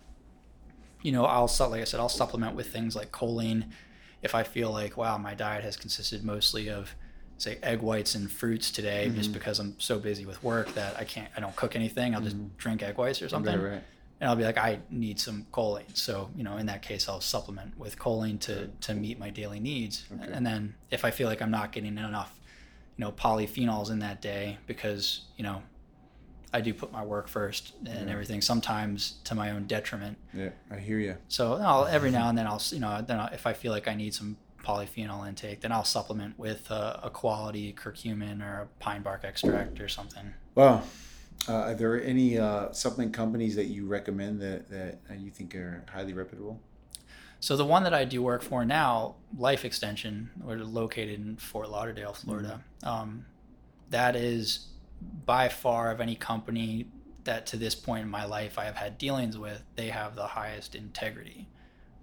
you know, I'll like I said, I'll supplement with things like choline. If I feel like, wow, my diet has consisted mostly of say egg whites and fruits today mm-hmm. just because I'm so busy with work that I can't I don't cook anything. I'll just mm-hmm. drink egg whites or something. Right, right. And I'll be like, I need some choline. So, you know, in that case I'll supplement with choline to right. to meet my daily needs. Okay. And then if I feel like I'm not getting enough, you know, polyphenols in that day because, you know, I do put my work first and yeah. everything. Sometimes to my own detriment. Yeah, I hear you. So I'll, every now and then I'll, you know, then I'll, if I feel like I need some polyphenol intake, then I'll supplement with a, a quality curcumin or a pine bark extract or something. Wow. Uh, are there any uh, supplement companies that you recommend that, that you think are highly reputable? So the one that I do work for now, Life Extension, we're located in Fort Lauderdale, Florida. Mm-hmm. Um, that is by far of any company that to this point in my life I have had dealings with, they have the highest integrity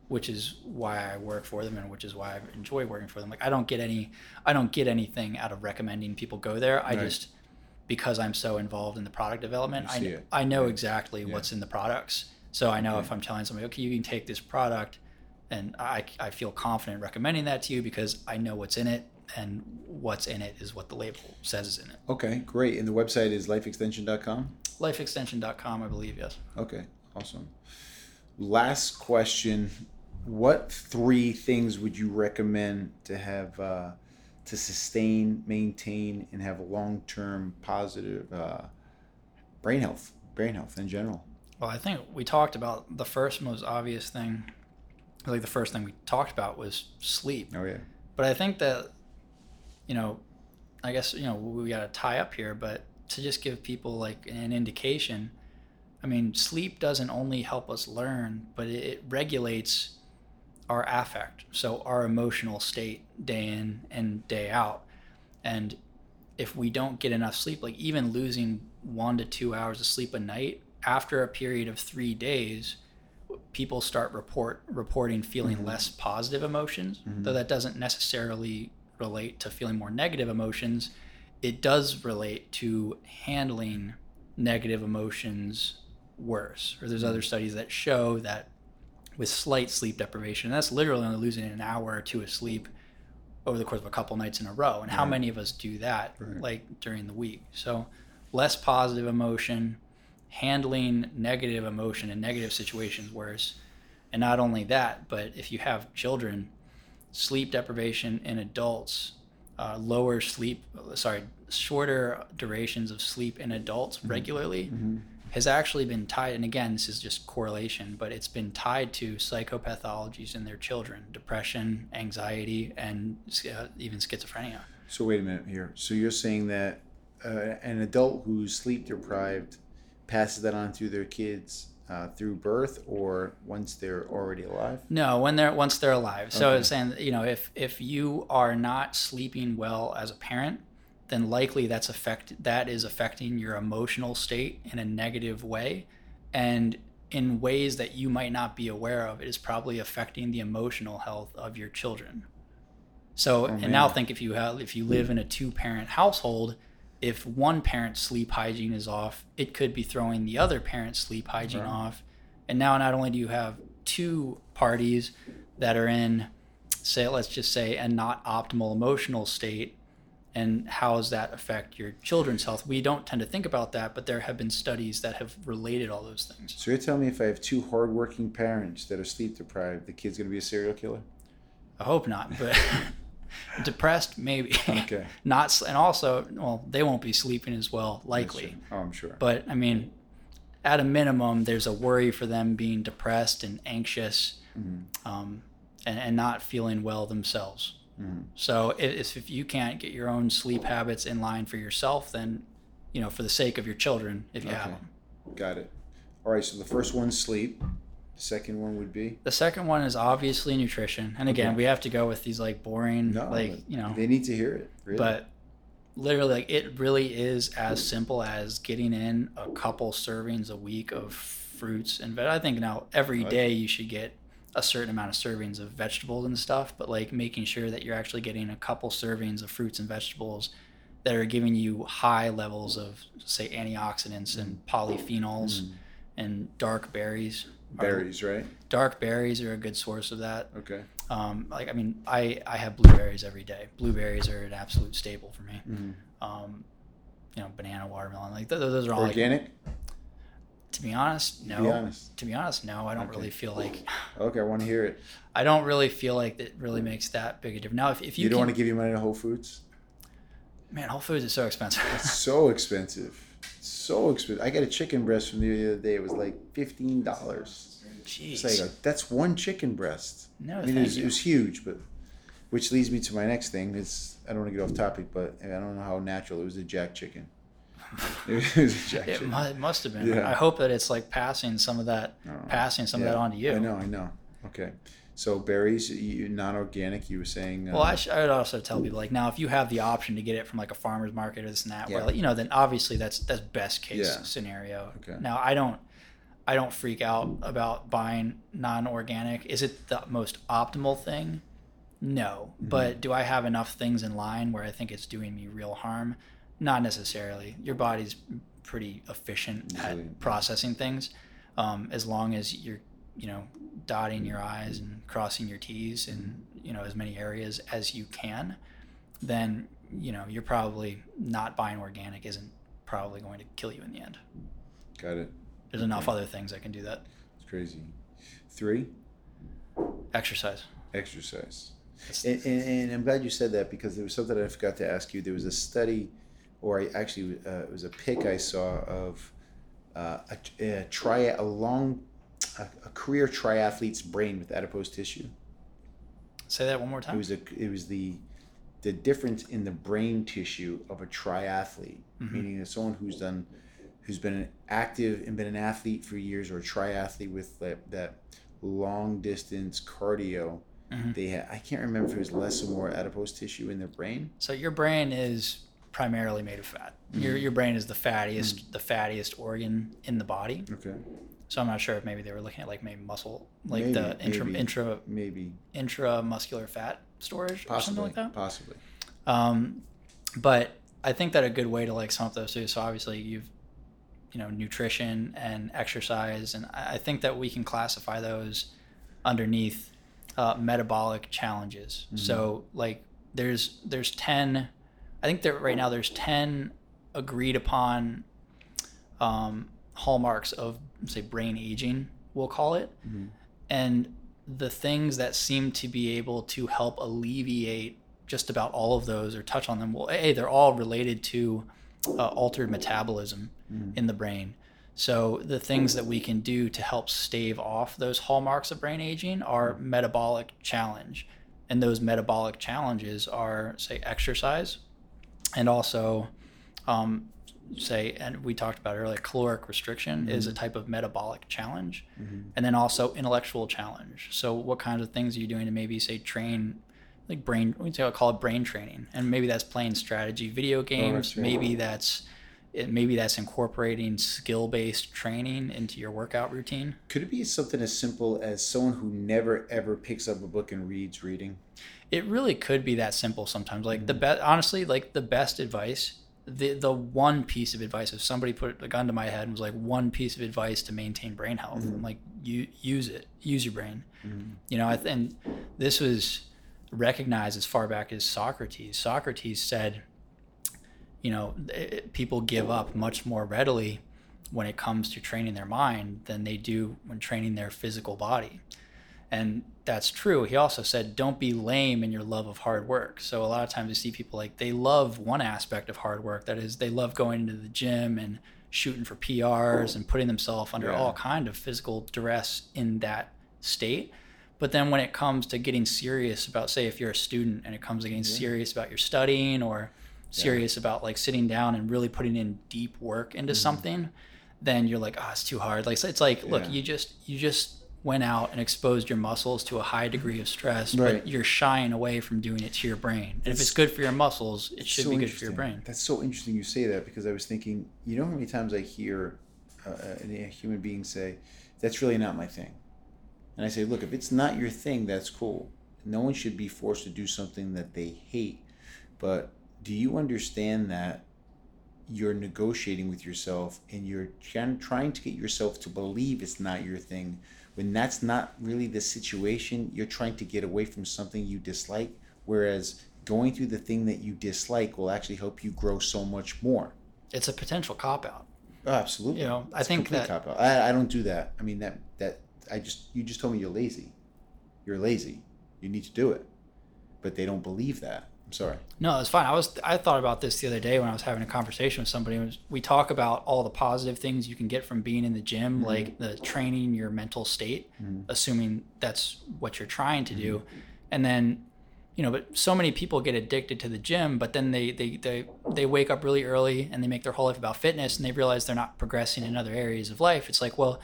which is why I work for them and which is why I enjoy working for them. Like I don't get any I don't get anything out of recommending people go there. I Right. just because I'm so involved in the product development, I, it. I know Yeah. exactly Yeah. what's in the products. So I know if I'm telling somebody, okay, you can take this product and I, I feel confident recommending that to you because I know what's in it and what's in it is what the label says is in it. Okay, great. And the website is lifeextension.com. Lifeextension.com, I believe, yes. Okay, awesome. Last question: What three things would you recommend to have uh, to sustain, maintain, and have a long-term positive uh, brain health, brain health in general? Well, I think we talked about the first most obvious thing. Like the first thing we talked about was sleep. Oh yeah. But I think that, you know, I guess, you know, we got to tie up here, but to just give people like an indication, I mean, sleep doesn't only help us learn, but it, it regulates our affect. So our emotional state day in and day out. And if we don't get enough sleep, like even losing one to two hours of sleep a night, after a period of three days, people start report reporting feeling mm-hmm. less positive emotions. Though mm-hmm. that doesn't necessarily relate to feeling more negative emotions, it does relate to handling negative emotions worse. Or there's hmm. other studies that show that with slight sleep deprivation, that's literally only losing an hour or two of sleep over the course of a couple nights in a row. And how many of us do that Right. like during the week? So less positive emotion, handling negative emotion and negative situations worse. And not only that, but if you have children, sleep deprivation in adults, uh, lower sleep, sorry, shorter durations of sleep in adults regularly has actually been tied. And again, this is just correlation, but it's been tied to psychopathologies in their children depression, anxiety, and uh, even schizophrenia. So wait a minute here. So you're saying that uh, an adult who's sleep deprived passes that on to their kids uh, through birth, or once they're already alive? No, when they're once they're alive. So Okay. it's saying you know if if you are not sleeping well as a parent, then likely that's affect that is affecting your emotional state in a negative way, and in ways that you might not be aware of. It is probably affecting the emotional health of your children. So Oh, and now think if you have if you live in a two parent household. If one parent's sleep hygiene is off, it could be throwing the other parent's sleep hygiene Right. off. And now not only do you have two parties that are in, say, let's just say, a not optimal emotional state, and how does that affect your children's health? We don't tend to think about that, but there have been studies that have related all those things. So you're telling me if I have two hardworking parents that are sleep deprived, the kid's gonna be a serial killer? I hope not, but depressed, maybe. Okay. not, and also, well, they won't be sleeping as well, likely. Oh, I'm sure. But I mean, at a minimum, there's a worry for them being depressed and anxious, Mm-hmm. um, and, and not feeling well themselves. Mhm. So if, if you can't get your own sleep habits in line for yourself, then you know, for the sake of your children, if you have them. Got it. All right. So the first one's sleep. The second one would be The second one is obviously nutrition, and again, Okay. we have to go with these like boring, no. like you know, they need to hear it. Really. but literally like it really is as simple as getting in a couple servings a week of fruits and veg. I think now every day you should get a certain amount of servings of vegetables and stuff, but like making sure that you're actually getting a couple servings of fruits and vegetables that are giving you high levels of say antioxidants and polyphenols Mm. and dark berries. Berries, right? Dark berries are a good source of that. Okay. Um, like I mean, I I have blueberries every day. Blueberries are an absolute staple for me. Mhm. Um, you know, banana, watermelon, like th- those are all. like- Organic. to be honest, no. Be honest. To be honest, no. I don't Okay. really feel like Okay, I want to hear it. I don't really feel like it really makes that big a difference. Now, if, if you, You, don't can- want to give your money to Whole Foods. man, Whole Foods is so expensive. It's so expensive. So expensive. I got a chicken breast from the other day. It was like fifteen dollars. Jeez. It's like that's one chicken breast. no, I mean, it was, it was huge, but which leads me to my next thing. It's I don't want to get off topic, but I don't know how natural it was. A jack chicken. It was a jack it, chicken. mu- must have been. Yeah. I hope that it's like passing some of that, Oh, passing some yeah. of that on to you. I know, I know. Okay, so berries, you, non-organic. You were saying. Uh, Well, I, sh- I would also tell people like now if you have the option to get it from like a farmer's market or this and that, Yeah. well, you know, then obviously that's that's best case Yeah. scenario. Okay. Now I don't, I don't freak out about buying non-organic. Is it the most optimal thing? No, but do I have enough things in line where I think it's doing me real harm? Not necessarily. Your body's pretty efficient Usually. at processing things, um, as long as you're, you know, dotting your I's and crossing your T's in you know as many areas as you can. Then you know you're probably not buying organic isn't probably going to kill you in the end. Got it. There's enough other things that can do that. It's crazy. Three, Exercise. exercise. And, and, and I'm glad you said that because there was something I forgot to ask you. There was a study, or I actually uh, it was a pic I saw of uh, a, a tri a long a, a career triathlete's brain with adipose tissue. Say that one more time. It was a it was the the difference in the brain tissue of a triathlete, Mhm. meaning that someone who's done who's been an active and been an athlete for years or a triathlete with that, that long distance cardio. Mhm. They had I can't remember if it was less or more adipose tissue in their brain. So your brain is primarily made of fat. Your Mm-hmm. your brain is the fattiest the fattiest organ in the body. Okay. So I'm not sure if maybe they were looking at like maybe muscle, like Maybe, the intra maybe. intra Maybe intramuscular fat storage or something like that. possibly. Um, but I think that a good way to like sum up those two. So obviously you've, you know, nutrition and exercise, and I think that we can classify those underneath uh, metabolic challenges. So like there's there's ten, I think that right now there's ten agreed upon um, hallmarks of say brain aging. We'll call it, Mhm. and the things that seem to be able to help alleviate just about all of those or touch on them well a they're all related to uh, altered metabolism in the brain so the things that we can do to help stave off those hallmarks of brain aging are metabolic challenge and those metabolic challenges are say exercise and also um, say and we talked about earlier caloric restriction is a mm-hmm. type of metabolic challenge mm-hmm. and then also intellectual challenge. So what kinds of things are you doing to maybe say train like brain we say I'll call it brain training. And maybe that's playing strategy video oh, games. right. maybe that's it, maybe that's incorporating skill-based training into your workout routine. Could it be something as simple as someone who never ever picks up a book and reads reading? it really could be that simple sometimes. Like the mm-hmm. best honestly like the best advice the the one piece of advice if somebody put a gun to my head and was like one piece of advice to maintain brain health I'm mm-hmm. like you use it. Use your brain. Mm-hmm. You know I th- and this was recognized as far back as Socrates. Socrates said you know it, people give up much more readily when it comes to training their mind than they do when training their physical body. And that's true. He also said, don't be lame in your love of hard work. So a lot of times you see people like they love one aspect of hard work. That is, they love going into the gym and shooting for PRs and putting themselves under Yeah. all kind of physical duress in that state. But then when it comes to getting serious about, say, if you're a student and it comes to getting serious about your studying or serious about like sitting down and really putting in deep work into mm-hmm. something, then you're like, oh, it's too hard. Like it's like, look, Yeah. you just you just went out and exposed your muscles to a high degree of stress, Right. but you're shying away from doing it to your brain. And if it's good for your muscles, it should so be good for your brain. That's so interesting you say that because I was thinking, you know how many times I hear uh, a human being say, "That's really not my thing," and I say, "Look, if it's not your thing, that's cool. No one should be forced to do something that they hate. But do you understand that?" You're negotiating with yourself and you're trying to get yourself to believe it's not your thing when that's not really the situation. You're trying to get away from something you dislike, whereas going through the thing that you dislike will actually help you grow so much more. It's a potential cop out. Oh, absolutely. You know, I It's a think that- cop-out. I, I don't do that. I mean that that I just you just told me you're lazy. You're lazy. You need to do it, but they don't believe that. I'm sorry. No, it's fine. I was I thought about this the other day when I was having a conversation with somebody. We talk about all the positive things you can get from being in the gym, mm-hmm. like the training your mental state, mm-hmm. assuming that's what you're trying to do, mm-hmm. and then you know, but so many people get addicted to the gym, but then they they they they wake up really early and they make their whole life about fitness, and they realize they're not progressing in other areas of life. It's like, well,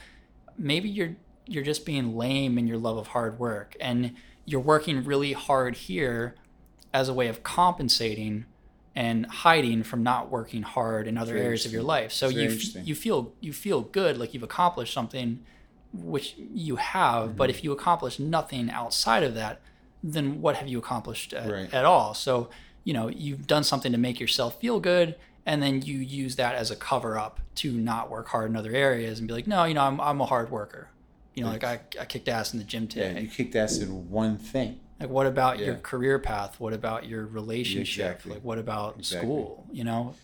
maybe you're you're just being lame in your love of hard work, and you're working really hard here as a way of compensating and hiding from not working hard in other Very areas of your life. So very you you feel you feel good, like you've accomplished something, which you have. But Mm-hmm. if you accomplish nothing outside of that, then what have you accomplished at, Right. at all? So you know you've done something to make yourself feel good, and then you use that as a cover up to not work hard in other areas and be like, no, you know, I'm I'm a hard worker. You know, like I, I kicked ass in the gym Yeah, today. you kicked ass in one thing. Like, what about your career path? What about your relationship? Exactly. Like, what about Exactly. school? You know,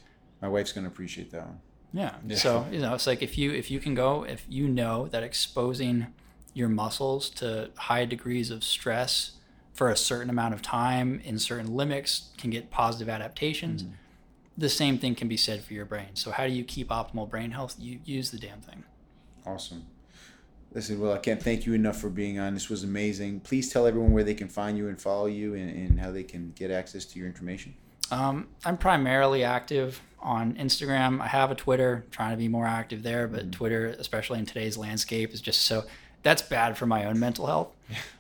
My wife's gonna appreciate that one. yeah. Yeah. So you know, it's like if you if you can go, if you know that exposing your muscles to high degrees of stress for a certain amount of time in certain limits can get positive adaptations. Mm-hmm. The same thing can be said for your brain. So how do you keep optimal brain health? You use the damn thing. Awesome. Listen, well, I can't thank you enough for being on. This was amazing. Please tell everyone where they can find you and follow you and, and how they can get access to your information. Um, I'm primarily active on Instagram. I have a Twitter, trying to be more active there, but Twitter, especially in today's landscape, is just so that's bad for my own mental health.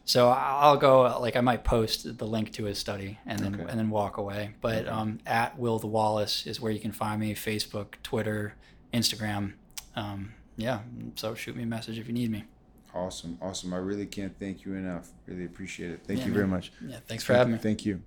So I'll go like I might post the link to his study and then Okay. and then walk away. But um, at Will the Wallace is where you can find me: Facebook, Twitter, Instagram. Um, yeah, so shoot me a message if you need me. Awesome. Awesome. I really can't thank you enough. Really appreciate it. Thank Yeah, you man. very much. Yeah, thanks for having me. Thank you.